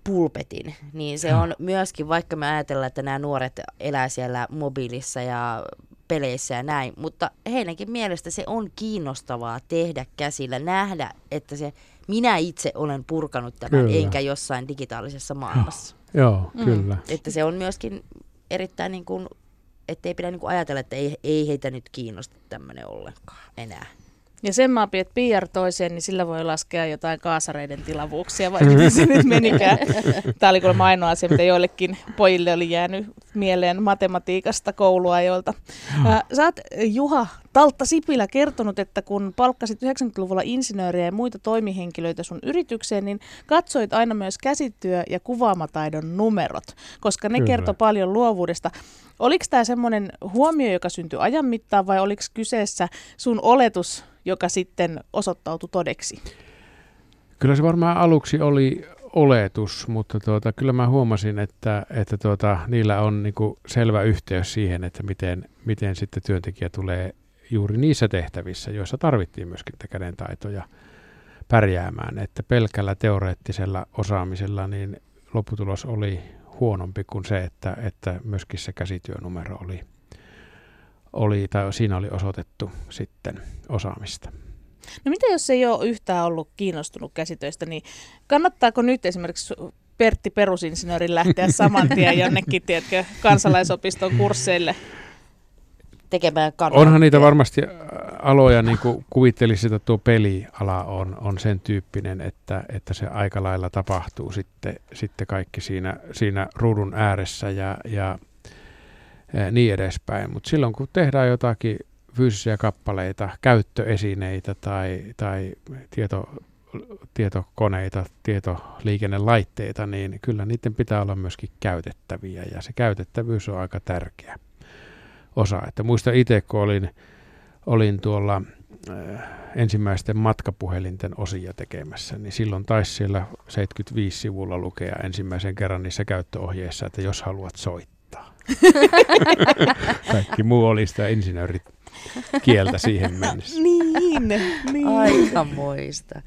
pulpetin, niin se on myöskin, vaikka me ajatellaan, että nämä nuoret elää siellä mobiilissa ja peleissä ja näin, mutta heidänkin mielestä se on kiinnostavaa tehdä käsillä, nähdä, että se minä itse olen purkanut tämän, Kyllä. enkä jossain digitaalisessa maailmassa. Joo, Mm. kyllä. Että se on myöskin erittäin niin kuin, ettei pidä niin kuin ajatella, että ei, ei heitä nyt kiinnosta tämmöinen ollenkaan enää. Ja sen mä opin, että PR toiseen, niin sillä voi laskea jotain kaasareiden tilavuuksia, vai miten se nyt menikään. Tämä oli kuulemma ainoa asia, mitä joillekin pojille oli jäänyt mieleen matematiikasta kouluajoilta. Ää, Sä oot, Juha Taltta Sipilä kertonut, että kun palkkasit 90-luvulla insinööriä ja muita toimihenkilöitä sun yritykseen, niin katsoit aina myös käsityö- ja kuvaamataidon numerot, koska ne Kyllä. kertoo paljon luovuudesta. Oliko tämä semmoinen huomio, joka syntyi ajan mittaan vai oliko kyseessä sun oletus, joka sitten osoittautui todeksi? Kyllä se varmaan aluksi oli oletus, mutta tuota, kyllä mä huomasin, että, että tuota, niillä on niinku selvä yhteys siihen, että miten, miten sitten työntekijä tulee juuri niissä tehtävissä, joissa tarvittiin myöskin niitä kädentaitoja pärjäämään. Että pelkällä teoreettisella osaamisella niin lopputulos oli huonompi kuin se, että, että myöskin se käsityönumero oli, oli, tai siinä oli osoitettu sitten osaamista. No mitä jos ei ole yhtään ollut kiinnostunut käsitöistä, niin kannattaako nyt esimerkiksi Pertti Perusinsinöörin lähteä saman tien jonnekin, tiedätkö, kansalaisopiston kursseille? Tekemään kanaa. Onhan niitä varmasti ä, aloja, niin kuin kuvittelisi, että tuo peliala on, on sen tyyppinen, että, että se aika lailla tapahtuu sitten, sitten kaikki siinä, siinä ruudun ääressä ja, ja ä, niin edespäin. Mutta silloin kun tehdään jotakin fyysisiä kappaleita, käyttöesineitä tai, tai tieto, tietokoneita, tietoliikennelaitteita, niin kyllä niiden pitää olla myöskin käytettäviä ja se käytettävyys on aika tärkeä osa. Että muista itse, kun olin, olin tuolla äh, ensimmäisten matkapuhelinten osia tekemässä, niin silloin taisi siellä 75 sivulla lukea ensimmäisen kerran niissä käyttöohjeissa, että jos haluat soittaa. Kaikki muu oli sitä insinöörit kieltä siihen mennessä. Niin, niin. Aikamoista.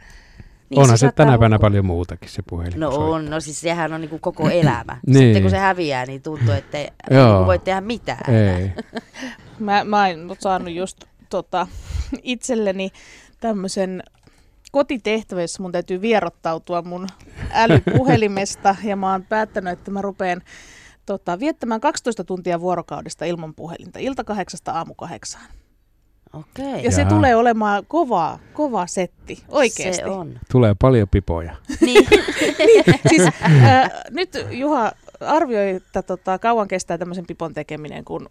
Niin, Onhan se saattaa tänä päivänä paljon muutakin se puhelin. No soittaa. on, no siis sehän on niinku koko elämä. Niin. Sitten kun se häviää, niin tuntuu, että ei niinku voi tehdä mitään. Ei. Mä, mä en saanut just tota, itselleni tämmöisen kotitehtävä, jossa mun täytyy vierottautua mun älypuhelimesta ja mä oon päättänyt, että mä rupean tota, viettämään 12 tuntia vuorokaudesta ilman puhelinta, ilta kahdeksasta aamu kahdeksaan. Okei, Ja se Jaa. tulee olemaan kova, kova setti, oikeasti. se on. Tulee paljon pipoja. Niin. Siis, äh, nyt Juha arvioi, että tota, kauan kestää tämmöisen pipon tekeminen, kun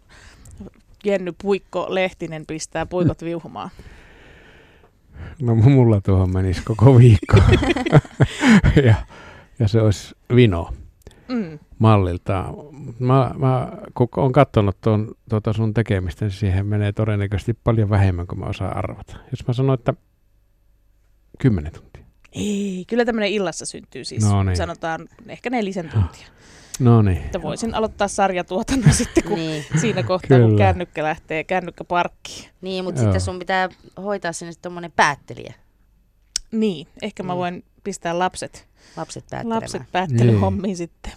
Jenny Puikko Lehtinen pistää puikot viuhumaan. No mulla tuohon menisi koko viikko. ja, ja se olisi vino Mm. malliltaan. Mä, mä kun olen katsonut tuon, tuota sun tekemistä, niin siihen menee todennäköisesti paljon vähemmän kuin mä osaan arvata. Jos mä sanoin, että 10 tuntia. Ei, kyllä tämmöinen illassa syntyy siis, No niin. sanotaan ehkä nelisen tuntia. No niin. Että voisin aloittaa sarjatuotannon sitten, kun niin. siinä kohtaa, kun Kyllä. kännykkä lähtee kännykkäparkkiin. niin, mutta Joo. sitten sun pitää hoitaa sinne tommonen päättelijä. Niin, ehkä mä Mm. voin pistää lapset, Lapset päättelemään. lapset päättelyhommiin Niin. sitten.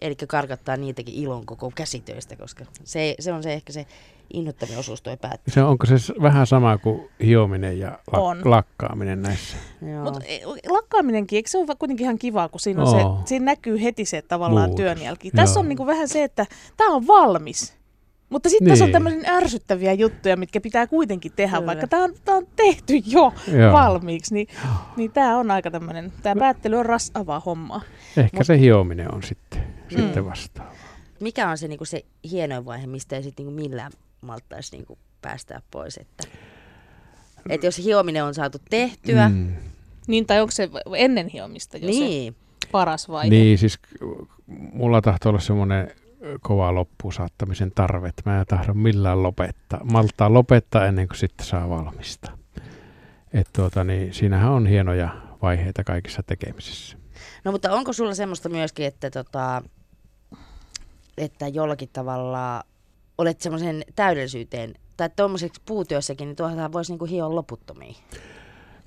Eli karkattaa niitäkin ilon koko käsitöistä, koska se, se on se ehkä se innoittavin osuus toi päättely. Se, onko se vähän sama kuin hiominen ja la- On. lakkaaminen näissä? Mutta lakkaaminenkin, eikö se ole kuitenkin ihan kiva, kun siinä, on se, siinä näkyy heti se tavallaan Muutos. työnjälki. Tässä Joo. on niinku vähän se, että tämä on valmis. Mutta sitten tässä on Niin. tämmöisiä ärsyttäviä juttuja, mitkä pitää kuitenkin tehdä, Kyllä. vaikka tämä on, tää on tehty jo Joo. valmiiksi. Niin, niin tämä on aika tämmöinen, tämä päättely on rasavaa hommaa. Ehkä Mut- se hiominen on sitten, Mm. sitten vastaava. Mikä on se, niinku se hienoin vaihe, mistä ei sitten niinku millään malttaisi niinku päästää pois? Että, et jos hiominen on saatu tehtyä, Mm. Niin, tai onko se ennen hiomista jo niin, se paras vaihe? Niin, siis mulla tahtoo olla semmoinen kova loppuun saattamisen tarve, että mä en tahdo millään lopettaa. Maltaa lopettaa ennen kuin sitten saa valmista. Et tuota, niin, siinähän on hienoja vaiheita kaikissa tekemisissä. No mutta onko sulla semmoista myöskin, että, tota, että jollakin tavalla olet semmoisen täydellisyyteen, tai tuommoiseksi puutyössäkin, niin tuohon voisi niinku hioa loputtomiin?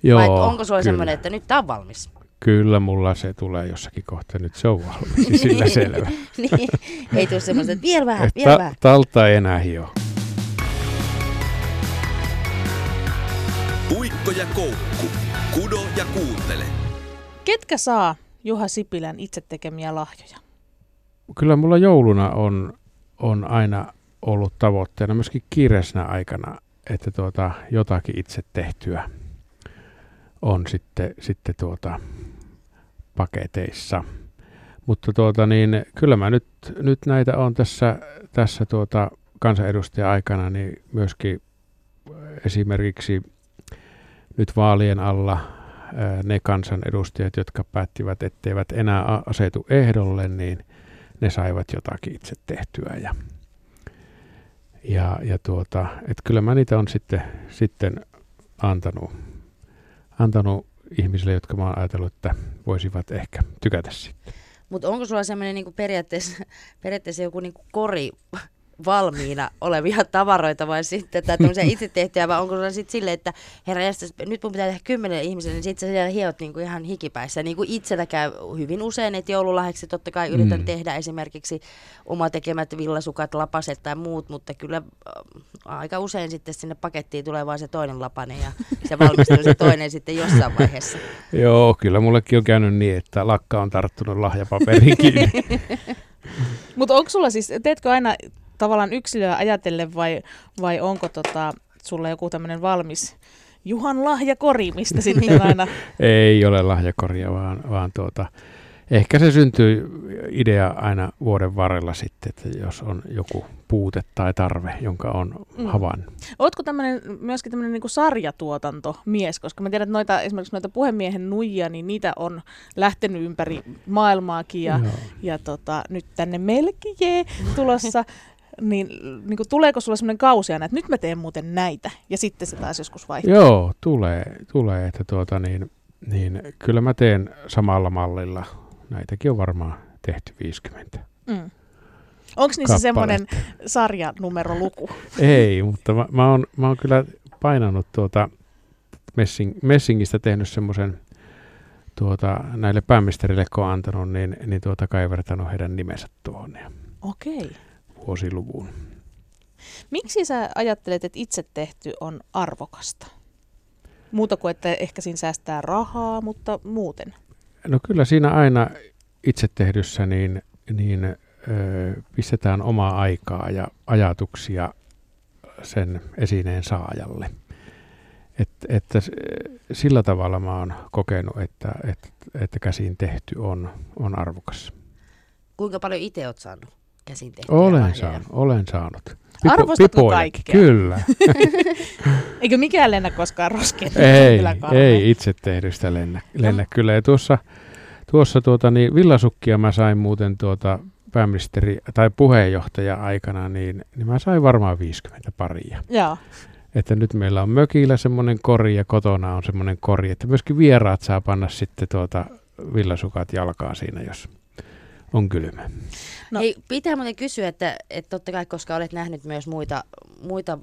Joo, Vai onko sulla semmoinen, että nyt tämä on valmis? Kyllä mulla se tulee jossakin kohtaa. Nyt se on valmis, niin sillä selvä. niin, ei tule semmoista, että vielä vähän, vielä ta- vähän. talta ei enää hio. Puikko ja koukku. Kudo ja kuuntele. Ketkä saa Juha Sipilän itse tekemiä lahjoja? Kyllä mulla jouluna on, on aina ollut tavoitteena myöskin kiireisenä aikana, että tuota, jotakin itse tehtyä on sitten, sitten tuota, paketeissa. Mutta tuota, niin, kyllä mä nyt, nyt näitä on tässä, tässä tuota, kansanedustaja-aikana niin myöskin esimerkiksi nyt vaalien alla ne kansanedustajat, jotka päättivät, etteivät enää asetu ehdolle, niin ne saivat jotakin itse tehtyä. Ja, ja, ja tuota, et kyllä mä niitä on sitten, sitten antanut, antanut ihmisille, jotka mä oon ajatellut, että voisivat ehkä tykätä siitä. Mutta onko sulla semmoinen niinku periaatteessa, periaatteessa joku niinku kori valmiina olevia tavaroita vai sitten, tai tämmöisiä itse tehtyjä, vai onko sulla sitten silleen, että herra jästäs, nyt mun pitää tehdä kymmenelle ihmiselle, niin sitten sä siellä hiot niinku ihan hikipäissä. Niin kuin itsellä käy hyvin usein, että joululahjaksi totta kai yritän Mm. tehdä esimerkiksi oma tekemät villasukat, lapaset tai muut, mutta kyllä äh, aika usein sitten sinne pakettiin tulee vain se toinen lapane ja se valmistuu se toinen sitten jossain vaiheessa. Joo, kyllä mullekin on käynyt niin, että lakka on tarttunut lahjapaperiin. Mutta onko sulla siis, teetkö aina tavallaan yksilöä ajatellen vai, vai onko tota, sulla joku tämmöinen valmis Juhan lahjakori, mistä sitten aina... Ei ole lahjakoria, vaan, vaan tuota, ehkä se syntyy idea aina vuoden varrella sitten, että jos on joku puute tai tarve, jonka on Mm. havainnut. Ootko tämmönen, myöskin tämmöinen niin sarjatuotantomies? Koska mä tiedän, että noita, esimerkiksi noita puhemiehen nuijia, niin niitä on lähtenyt ympäri maailmaakin ja, Joo. ja tota, nyt tänne meillekin jee tulossa. niin, niin kuin, tuleeko sulla semmoinen kausi aina, että nyt mä teen muuten näitä ja sitten se taas joskus vaihtuu? Joo, tulee, tulee että tuota, niin, niin, kyllä mä teen samalla mallilla. Näitäkin on varmaan tehty 50. Mm. Onko niissä semmoinen sarjanumeroluku? Ei, mutta mä, mä, oon, mä oon kyllä painanut tuota messing, Messingistä tehnyt semmoisen tuota, näille pääministerille, kun on antanut, niin, niin tuota kaivertanut heidän nimensä tuohon Okei. Vuosiluvun. Miksi sä ajattelet, että itse tehty on arvokasta? Muuta kuin, että ehkä siinä säästää rahaa, mutta muuten. No kyllä siinä aina itse tehdyssä niin, niin ö, pistetään omaa aikaa ja ajatuksia sen esineen saajalle. Et, että sillä tavalla mä oon kokenut, että, että, että käsin tehty on, on arvokas. Kuinka paljon itse oot saanut käsin tehtyjä Olen lahjoja? saanut, olen saanut. Arvostatko kaikkea? Kyllä. Eikö mikään lennä koskaan roskeen? ei, ei itse tehdystä lennä, lennä kyllä. Ja tuossa, tuossa tuota, niin villasukkia mä sain muuten tuota pääministeri tai puheenjohtaja aikana, niin, niin mä sain varmaan 50 paria. Joo. Että nyt meillä on mökillä semmoinen kori ja kotona on semmoinen kori, että myöskin vieraat saa panna sitten tuota villasukat jalkaan siinä, jos on kylmä. No. Hei, pitää muuten kysyä, että, että totta kai, koska olet nähnyt myös muita, muita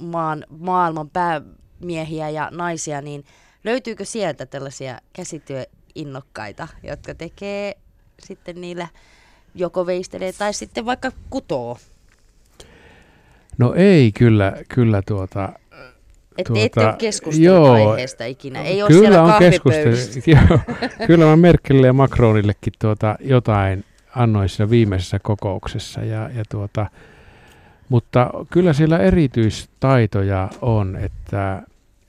maan, maailman päämiehiä ja naisia, niin löytyykö sieltä tällaisia käsityöinnokkaita, jotka tekee sitten niillä joko veistelee tai sitten vaikka kutoo? No ei kyllä, kyllä tuota, Että Tuota, ette ole keskustellut joo. aiheesta ikinä. Ei ole kyllä siellä on. Joo, kyllä mä Merkelille ja Macronillekin tuota jotain annoin siinä viimeisessä kokouksessa. Ja, ja tuota, mutta kyllä siellä erityistaitoja on, että,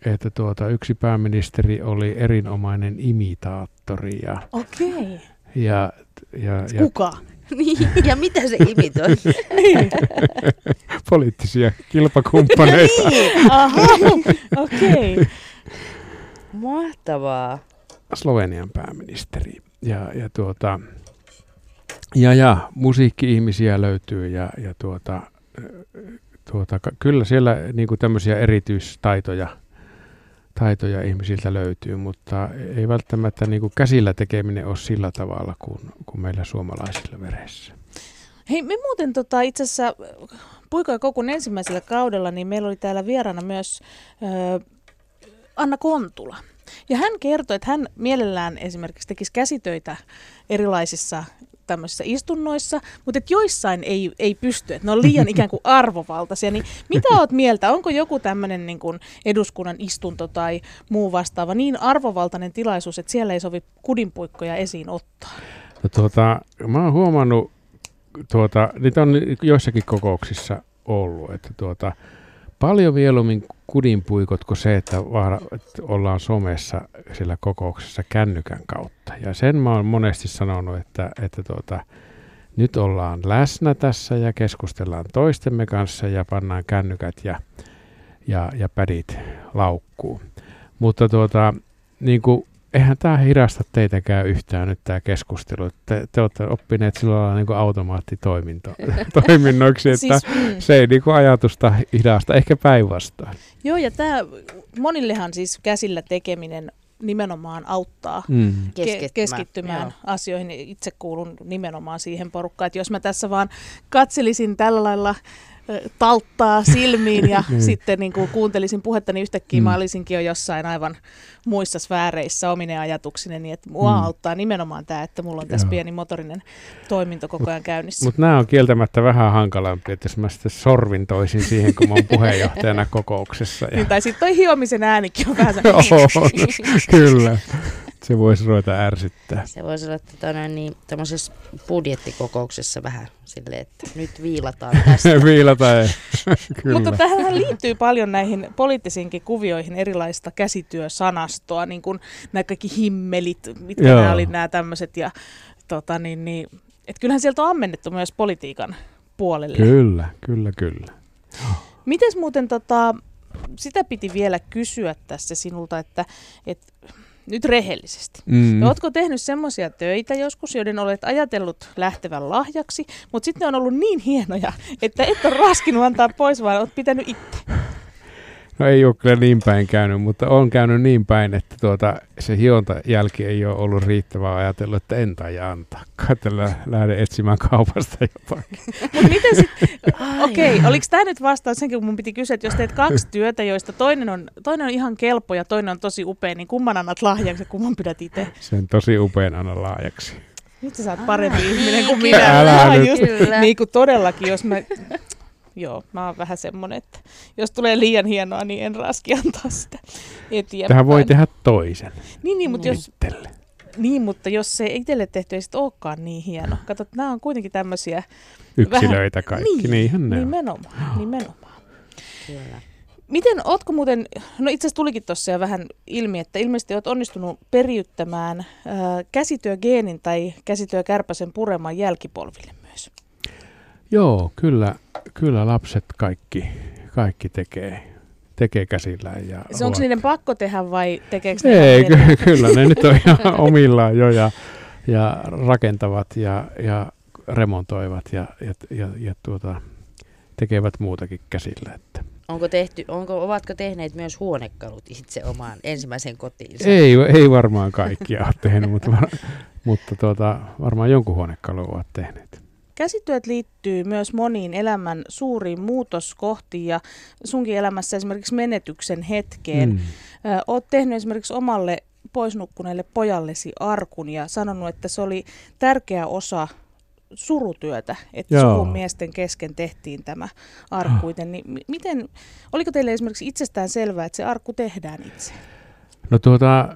että tuota, yksi pääministeri oli erinomainen imitaattori ja, Okei. ja, ja, ja Kuka? niin, ja mitä se imitoi? niin. poliittisia kilpakumppaneita. Aha. Okei. Mahtavaa. Slovenian pääministeri. Ja, ja, tuota, ja, ja musiikki-ihmisiä löytyy ja, ja tuota, tuota, kyllä siellä niin kuin tämmöisiä erityistaitoja taitoja ihmisiltä löytyy, mutta ei välttämättä niin kuin käsillä tekeminen ole sillä tavalla kuin, kuin meillä suomalaisilla veressä. Hei, me muuten tota, itse asiassa Puika ja Kokun ensimmäisellä kaudella, niin meillä oli täällä vieraana myös ö, Anna Kontula. Ja hän kertoi, että hän mielellään esimerkiksi tekisi käsitöitä erilaisissa tämmöisissä istunnoissa, mutta että joissain ei, ei pysty, että ne on liian ikään kuin arvovaltaisia. Niin mitä oot mieltä, onko joku tämmöinen niin kuin eduskunnan istunto tai muu vastaava niin arvovaltainen tilaisuus, että siellä ei sovi kudinpuikkoja esiin ottaa? No, tuota, mä oon huomannut, tuota, niitä on joissakin kokouksissa ollut, että tuota, paljon mieluummin kudinpuikot kuin se, että, vaara, että ollaan somessa siellä kokouksessa kännykän kautta. Ja sen mä oon monesti sanonut, että, että tuota, nyt ollaan läsnä tässä ja keskustellaan toistemme kanssa ja pannaan kännykät ja, ja, ja pädit laukkuun. Mutta tuota, niin kuin eihän tämä hidasta teitäkään yhtään nyt tämä keskustelu. Te, te olette oppineet sillä lailla niin automaattitoiminnoiksi, että siis, mm. se ei niin kuin ajatusta hidasta, ehkä päinvastoin. Joo, ja tämä monillehan siis käsillä tekeminen nimenomaan auttaa Mm. ke- Keskittymään. keskittymään Joo. asioihin. Itse kuulun nimenomaan siihen porukkaan, että jos mä tässä vaan katselisin tällä lailla talttaa silmiin ja Niin. sitten niin kuin kuuntelisin puhetta, niin yhtäkkiä Mm. mä olisinkin jo jossain aivan muissa sfääreissä omine ajatuksinen, niin että mua Mm. auttaa nimenomaan tämä, että mulla on tässä Joo. pieni motorinen toiminto koko ajan käynnissä. Mutta nämä on kieltämättä vähän hankalampi, että jos mä sitten sorvin toisin siihen, kun mä oon puheenjohtajana kokouksessa. Ja... Niin, tai sitten toi hiomisen äänikin on vähän se... kyllä. Se voisi ruveta ärsyttää. Se voisi olla tota, niin, tämmöisessä budjettikokouksessa vähän silleen, että nyt viilataan tästä. Viilata ei. Kyllä. Mutta tähän liittyy paljon näihin poliittisiinkin kuvioihin erilaista käsityösanastoa, niin kuin nämä kaikki himmelit, mitkä Joo. nämä oli nämä tämmöiset. Ja, tota, niin, niin, et kyllähän sieltä on ammennettu myös politiikan puolelle. Kyllä, kyllä, kyllä. Mites muuten, tota, sitä piti vielä kysyä tässä sinulta, että, että nyt rehellisesti. Mm. No, ootko tehnyt semmoisia töitä joskus, joiden olet ajatellut lähtevän lahjaksi, mutta sitten ne on ollut niin hienoja, että et ole raskinut antaa pois, vaan olet pitänyt itse. No ei ole kyllä niin päin käynyt, mutta on käynyt niin päin, että tuota, se hionta jälki ei ole ollut riittävää ajatellut, että en taida antaa. Katella lähden etsimään kaupasta jotakin. Mutta miten sitten, okei, okay, oliko tämä nyt vastaus senkin, kun mun piti kysyä, että jos teet kaksi työtä, joista toinen on, toinen on ihan kelpo ja toinen on tosi upea, niin kumman annat lahjaksi ja kumman pidät itse? Sen tosi upean aina laajaksi. Nyt sä saat parempi ihminen kuin minä. Älä oon nyt. just, niin kuin todellakin, jos mä... Joo, mä oon vähän semmonen, että jos tulee liian hienoa, niin en raski antaa sitä eteenpäin. Tähän voi tehdä toisen Niin, niin, mutta jos, itselle. niin, mutta jos se itselle tehty ei sit olekaan niin hieno. Kato, nämä on kuitenkin tämmöisiä... Yksilöitä kaikki, niin, niinhän ne on. nimenomaan, nimenomaan. Kyllä. Miten, ootko muuten, no itse asiassa tulikin tuossa jo vähän ilmi, että ilmeisesti oot onnistunut periyttämään äh, käsityögeenin tai käsityökärpäsen pureman jälkipolville. Joo, kyllä, kyllä lapset kaikki, kaikki tekee, tekee käsillään. Ja Se onko niiden pakko tehdä vai tekeekö ne Ei, ky- kyllä ne nyt on ihan omillaan jo ja, ja rakentavat ja, ja remontoivat ja, ja, ja, ja tuota, tekevät muutakin käsillä. Että. Onko tehty, onko, ovatko tehneet myös huonekalut itse omaan ensimmäiseen kotiinsa? Ei, ei varmaan kaikkia ole tehnyt, mutta, var, mutta tuota, varmaan jonkun huonekalun ovat tehneet. Käsityöt liittyy myös moniin elämän suuriin muutoskohtiin ja sunkin elämässä esimerkiksi menetyksen hetkeen. Mm. Oot tehnyt esimerkiksi omalle poisnukkuneelle pojallesi arkun ja sanonut, että se oli tärkeä osa surutyötä, että Joo. suvun miesten kesken tehtiin tämä arkkuiten. Niin mi- miten, oliko teille esimerkiksi itsestään selvää, että se arkku tehdään itse? No tuota,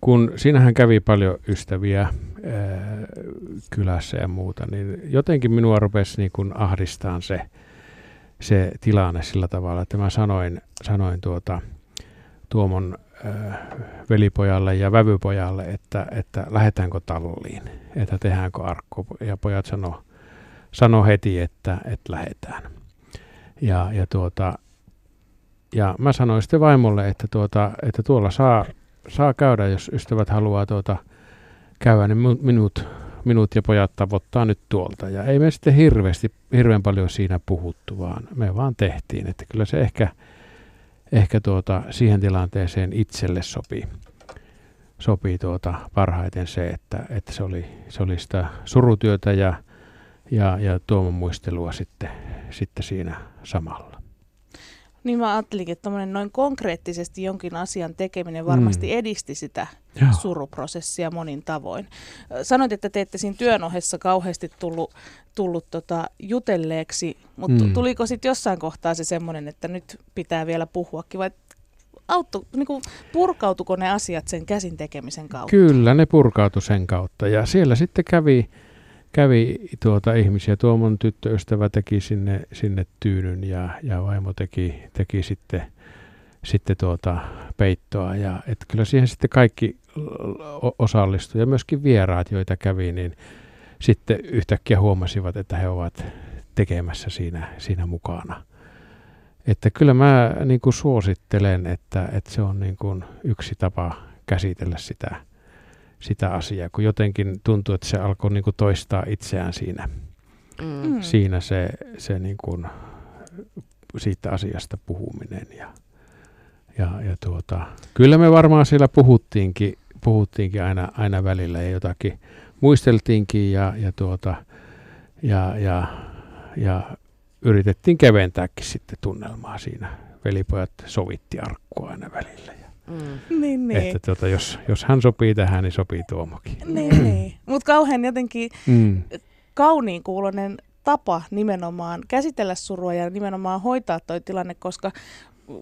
kun siinähän kävi paljon ystäviä kylässä ja muuta, niin jotenkin minua rupesi niin kuin ahdistaan se, se tilanne sillä tavalla, että mä sanoin, sanoin tuota, Tuomon ää, velipojalle ja vävypojalle, että, että lähdetäänkö talliin, että tehdäänkö arkku. Ja pojat sano, sano heti, että, että lähdetään. Ja, ja tuota, ja mä sanoin sitten vaimolle, että, tuota, että tuolla saa, saa käydä, jos ystävät haluaa tuota, käydä, niin minut, minut ja pojat tavoittaa nyt tuolta. Ja ei me sitten hirveästi, hirveän paljon siinä puhuttu, vaan me vaan tehtiin. Että kyllä se ehkä, ehkä tuota, siihen tilanteeseen itselle sopii, sopii tuota parhaiten se, että, että se, oli, se oli sitä surutyötä ja, ja, ja Tuomon muistelua sitten, sitten siinä samalla. Niin mä ajattelinkin, että noin konkreettisesti jonkin asian tekeminen varmasti Mm. edisti sitä Joo. suruprosessia monin tavoin. Sanoit, että te ette siinä työn ohessa kauheasti tullut, tullut tota jutelleeksi, mutta Mm. mm. tuliko sitten jossain kohtaa se semmoinen, että nyt pitää vielä puhuakin, vai auttu, niin kuin, purkautuko ne asiat sen käsin tekemisen kautta? Kyllä, ne purkautui sen kautta. Ja siellä sitten kävi, kävi tuota ihmisiä. Tuomon tyttöystävä teki sinne, sinne tyynyn ja, ja vaimo teki, teki sitten, sitten tuota peittoa. Ja, et kyllä siihen sitten kaikki osallistui ja myöskin vieraat, joita kävi, niin sitten yhtäkkiä huomasivat, että he ovat tekemässä siinä, siinä mukana. Että kyllä mä niin kuin suosittelen, että, että se on niin kuin yksi tapa käsitellä sitä, sitä asiaa, kun jotenkin tuntuu, että se alkoi niin kuin toistaa itseään siinä, Mm. Mm. siinä se, se niin kuin siitä asiasta puhuminen. Ja, ja, ja tuota, kyllä me varmaan siellä puhuttiinkin, puhuttiinkin aina, aina välillä ja jotakin muisteltiinkin ja, ja, tuota, ja, ja, ja yritettiin keventääkin sitten tunnelmaa siinä. Velipojat sovitti arkkua aina välillä. Mm. Niin, niin. että tuota, jos, jos hän sopii tähän, niin sopii Tuomokin. niin, niin. Mutta kauhean jotenkin Mm. kauniin kuulonen tapa nimenomaan käsitellä surua ja nimenomaan hoitaa toi tilanne, koska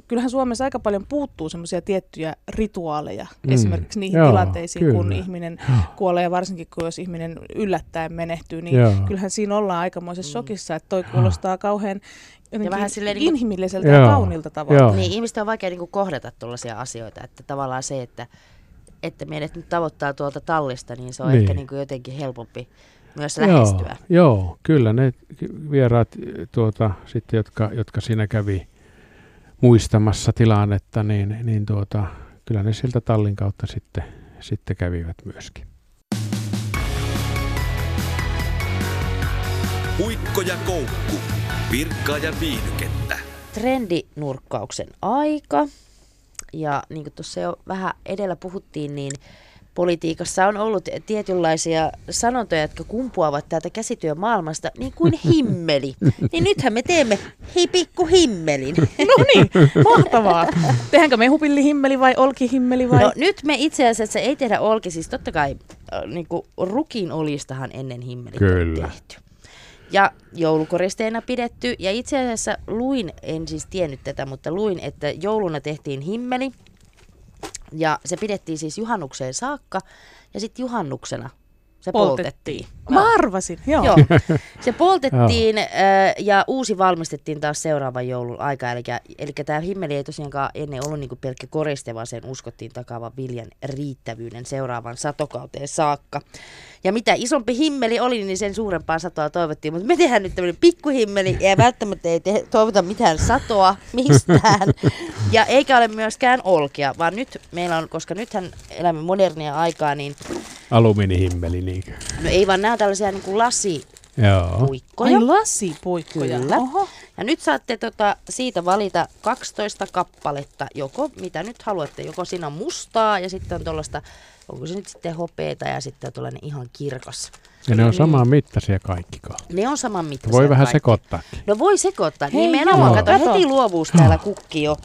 kyllähän Suomessa aika paljon puuttuu semmoisia tiettyjä rituaaleja, Mm. mm. esimerkiksi niihin Joo, tilanteisiin, kun kyllä. ihminen kuolee, varsinkin kun jos ihminen yllättäen menehtyy, niin Joo. kyllähän siinä ollaan aikamoisessa shokissa, että toi kuulostaa kauhean jotenkin vähän silleen niin kuin- inhimilliseltä Joo, ja kaunilta tavalla. joo. Niin, ihmisten on vaikea niin kohdata tuollaisia asioita, että tavallaan se, että, että meidät nyt tavoittaa tuolta tallista, niin se on Niin. ehkä niin kuin jotenkin helpompi myös lähestyä. Joo, joo, kyllä ne vieraat, tuota, sitten, jotka, jotka siinä kävi muistamassa tilannetta, niin, niin tuota, kyllä ne sieltä tallin kautta sitten, sitten kävivät myöskin. Puikko ja koukku. Virkkaa ja viihdykettä. Trendinurkkauksen aika. Ja niin kuin tuossa jo vähän edellä puhuttiin, niin politiikassa on ollut tietynlaisia sanontoja, jotka kumpuavat täältä käsityömaailmasta, niin kuin himmeli. Niin nythän me teemme hei pikku himmelin. No niin, mahtavaa. Tehdäänkö me hupillihimmeli vai olkihimmeli vai? No nyt me itse asiassa ei tehdä olki, siis totta kai äh, niin kuin rukin olistahan ennen himmelit Kyllä. on tehty. Ja joulukoristeena pidetty. Ja itse asiassa luin, en siis tiennyt tätä, mutta luin, että jouluna tehtiin himmeli. Ja se pidettiin siis juhannukseen saakka. Ja sitten juhannuksena se poltettiin. Mä arvasin, joo. Joo. Se poltettiin äh, ja uusi valmistettiin taas seuraavan joulun aikaa. Eli, eli tämä himmeli ei tosiaankaan ennen ollut niinku pelkkä koriste, vaan sen uskottiin takaavan viljan riittävyyden seuraavan satokauteen saakka. Ja mitä isompi himmeli oli, niin sen suurempaa satoa toivottiin. Mutta me tehdään nyt tämmöinen pikkuhimmeli ja välttämättä ei te- toivota mitään satoa mistään. Ja eikä ole myöskään olkia, vaan nyt meillä on, koska nythän elämme modernia aikaa, niin Alumiinihimmeli, niinkö? no ei vaan nämä tällaisia niin kuin lasi Joo. puikkoja. Ai lasipuikkoja. Kyllä. Oho. Ja nyt saatte tota, siitä valita 12 kappaletta, joko mitä nyt haluatte. Joko siinä on mustaa ja sitten on tuollaista, onko se nyt sitten hopeeta ja sitten on tuollainen ihan kirkas. Ja ne on saman mittaisia kaikkikaan. Ne on saman mittaisia Voi vähän kaikki. sekoittaakin. No voi sekoittaa. Hei, Nimenomaan, joo. kato, heti luovuus täällä kukki jo.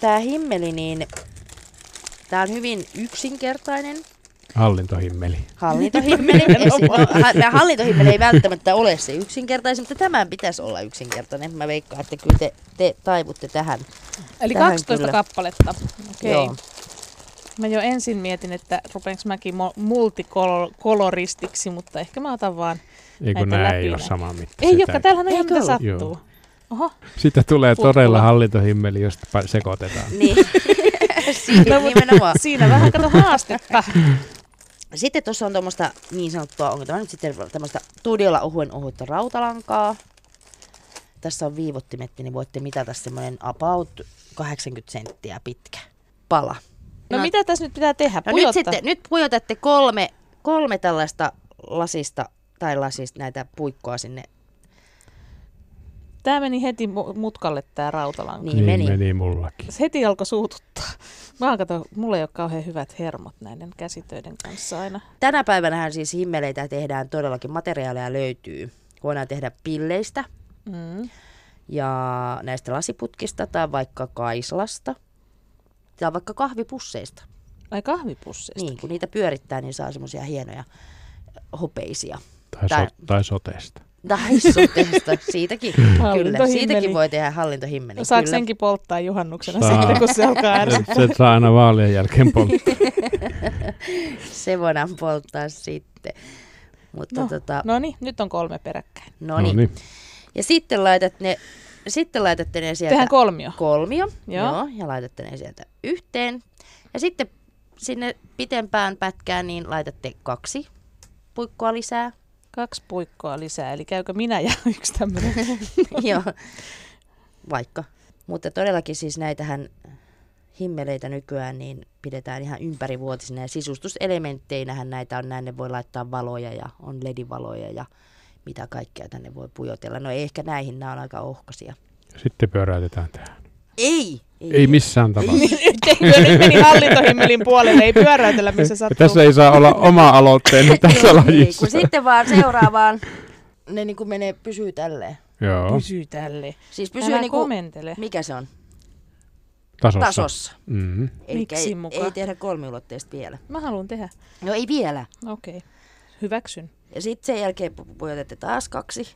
Tää himmeli, niin tää on hyvin yksinkertainen Hallintohimmeli. hallintohimmeli. No, ha- hallintohimmeli ei välttämättä ole se yksinkertaisin, mutta tämän pitäisi olla yksinkertainen. Mä veikkaan, että kyllä te, te taivutte tähän. Eli Tähän 12 kyllä. kappaletta. Okei. Joo. Mä jo ensin mietin, että rupeanko mäkin multikoloristiksi, mutta ehkä mä otan vaan... Ei kun Näitä nämä ei läpi ole näin. saman mittaisia. Ei olekaan, täällähän on ihan Eikö mitä sattuu. Joo. Oho. Sitten tulee Putkula. todella hallintohimmeli, josta pa- sekoitetaan. Niin. Siinä No, mutta nimenomaan. Siinä vähän kato haastetta. Sitten tuossa on tuommoista niin sanottua, onko tämä nyt sitten tämmöistä todella ohuen ohutta rautalankaa. Tässä on viivottimet, niin voitte mitata semmoinen about 80 senttiä pitkä pala. No, mitä tässä nyt pitää tehdä? No nyt sitten, nyt pujotatte kolme, kolme tällaista lasista tai lasista näitä puikkoa sinne. Tää meni heti mu- mutkalle tää rautalanka. Niin, meni. meni mullakin. Se heti alkoi suututtaa. Mä kato, mulla ei ole kauhean hyvät hermot näiden käsitöiden kanssa aina. Tänä päivänä siis himmeleitä tehdään todellakin, materiaaleja löytyy. Voidaan tehdä pilleistä Mm. ja näistä lasiputkista tai vaikka kaislasta tai vaikka kahvipusseista. Ai kahvipusseista. Niin, kun niitä pyörittää, niin saa semmoisia hienoja hopeisia. Tai, Tää- so, tai sotesta. Tai soteesta, siitäkin. Kyllä, siitäkin voi tehdä hallintohimmeli. Saako kyllä. senkin polttaa juhannuksena Saa. sitten, kun se alkaa Se, ärsyttää? se saa aina vaalien jälkeen polttaa. Se voidaan polttaa sitten. Mutta No, no, tota, no niin, nyt on kolme peräkkäin. no niin. Ja sitten laitat ne, sitten laitatte ne sieltä Tehdään kolmio. kolmio. Joo. Joo. ja laitatte ne sieltä yhteen. Ja sitten sinne pitempään pätkään niin laitatte kaksi puikkoa lisää. Kaksi puikkoa lisää, eli käykö minä ja yksi tämmöinen? Joo, vaikka. Mutta todellakin siis näitähän himmeleitä nykyään niin pidetään ihan ympärivuotisina ja sisustuselementteinähän näitä on näin, ne voi laittaa valoja ja on ledivaloja ja mitä kaikkea tänne voi pujotella. No ei ehkä näihin, nämä on aika ohkaisia. Sitten pyöräytetään tähän. Ei! Ei missään tapauksessa. Nyt meni hallintohimmelin puolelle, ei pyöräytellä missä Ja sattuu. tässä ei saa olla oma aloitteeni tässä Ei, lajissa. kun sitten vaan seuraavaan, ne niin kuin menee, pysyy tälleen. Joo, Pysy tälle. Siis pysyy Älä niin kuin, komentele. mikä se on? tasossa. Tasossa. Mm-hmm. Elikkä Miksi ei, muka? ei tehdä kolmiulotteista vielä. Mä haluan tehdä. No ei vielä. Okei. Okay. Hyväksyn. Ja sitten sen jälkeen pu- pujotatte taas kaksi.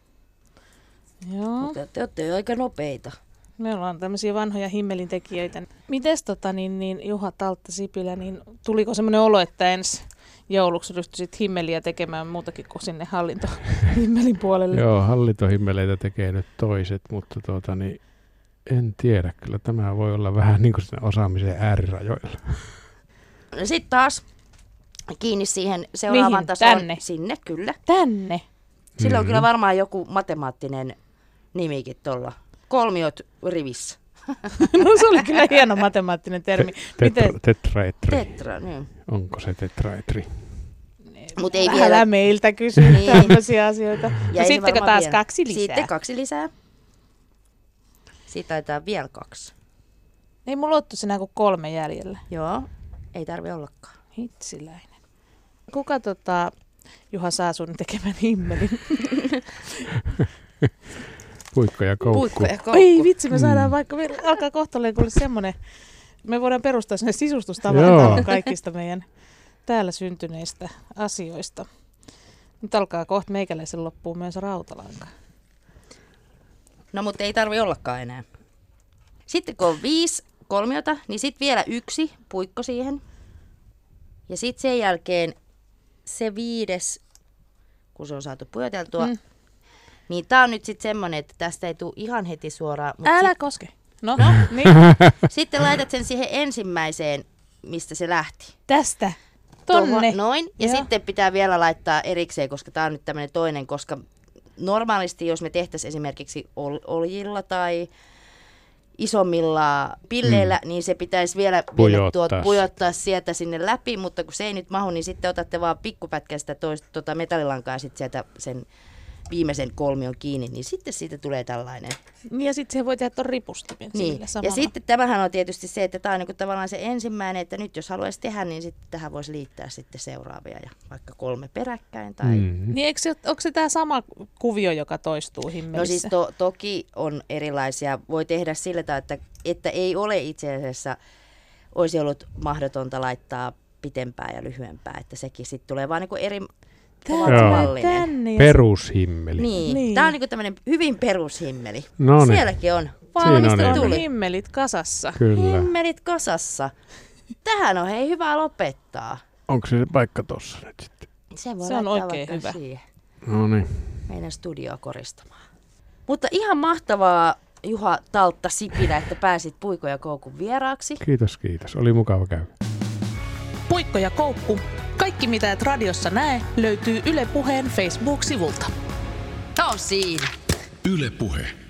Joo. Mutta te olette jo aika nopeita. Me ollaan tämmöisiä vanhoja himmelintekijöitä. Mites tota, niin, niin, Juha Taltta Sipilä, niin tuliko semmoinen olo, että ensi jouluksi rystyisit himmeliä tekemään muutakin kuin sinne hallinto himmelin puolelle? Joo, hallintohimmeleitä tekee nyt toiset, mutta tuota, niin en tiedä. Kyllä tämä voi olla vähän niin kuin osaamisen äärirajoilla. Sitten taas kiinni siihen seuraavaan Mihin? tasoon. Tänne? Sinne, kyllä. Tänne. Sillä on Mhm. kyllä varmaan joku matemaattinen nimikin tuolla. Kolmiot rivissä. No se oli kyllä hieno matemaattinen termi. Miten? Tetra, tetraetri. Tetra, niin. Onko se tetraetri? Mutta ei Älä vielä. meiltä kysyä Niin. tämmöisiä asioita. Ja ei sittenkö taas vielä. kaksi lisää? Sitten kaksi lisää. Siitä taitaa vielä kaksi. Ei mulla ole enää kuin kolme jäljellä. Joo, ei tarvi ollakaan. Hitsiläinen. Kuka tota, Juha saa sun tekemän himmelin? Puikko ja koukku. Puikko ja koukku. Ei vitsi, me saadaan Mm. vaikka, me alkaa kohtalleen kuule semmonen, me voidaan perustaa sinne sisustustavan kaikista meidän täällä syntyneistä asioista. Nyt alkaa kohta meikäläisen loppuun myös rautalanka. No mutta ei tarvi ollakaan enää. Sitten kun on viisi kolmiota, niin sitten vielä yksi puikko siihen. Ja sitten sen jälkeen se viides, kun se on saatu pujoteltua, Mm. niin tää on nyt sitten semmonen, että tästä ei tule ihan heti suoraan. Mut Älä sit, koske. No, niin, sitten laitat sen siihen ensimmäiseen, mistä se lähti. tästä. Tonne. Tuohon noin. Ja Joo. sitten pitää vielä laittaa erikseen, koska tämä on nyt tämmöinen toinen, koska normaalisti jos me tehtäisiin esimerkiksi ol- oljilla tai isommilla pilleillä, mm. niin se pitäisi vielä, vielä Pujottaa tuot, pujottaa sieltä sinne läpi, mutta kun se ei nyt mahu, niin sitten otatte vaan pikkupätkän sitä toista, tota metallilankaa sitten sieltä sen viimeisen kolmion kiinni, niin sitten siitä tulee tällainen. Niin, ja sitten siihen voi tehdä ton ripustimen Niin. Ja sitten tämähän on tietysti se, että tämä on niinku tavallaan se ensimmäinen, että nyt jos haluaisi tehdä, niin sitten tähän voisi liittää sitten seuraavia ja vaikka kolme peräkkäin tai... Mm. Mm. Niin eikö se, onko se tämä sama kuvio, joka toistuu himmelissä? No siis to, toki on erilaisia. Voi tehdä sillä tavalla, että, että ei ole itse asiassa, olisi ollut mahdotonta laittaa pitempää ja lyhyempää, että sekin sitten tulee vaan niinku eri ovat Perushimmeli. Niin. Niin. Tämä on niinku tämmöinen hyvin perushimmeli. No niin, Sielläkin on. Valmista Siinä on on tuli. himmelit kasassa. kyllä. Himmelit kasassa. Tähän on hei hyvä lopettaa. Onko se se paikka tossa nyt sitten? Sen voi Se on oikein hyvä. Siihen. No niin. meidän studioa koristamaan. Mutta ihan mahtavaa Juha Taltta Sipilä, että pääsit Puiko ja Koukun vieraaksi. Kiitos, kiitos. Oli mukava käydä. Puikko ja koukku. Kaikki mitä et radiossa näe löytyy Yle Puheen Facebook-sivulta. On siinä. Yle Puhe.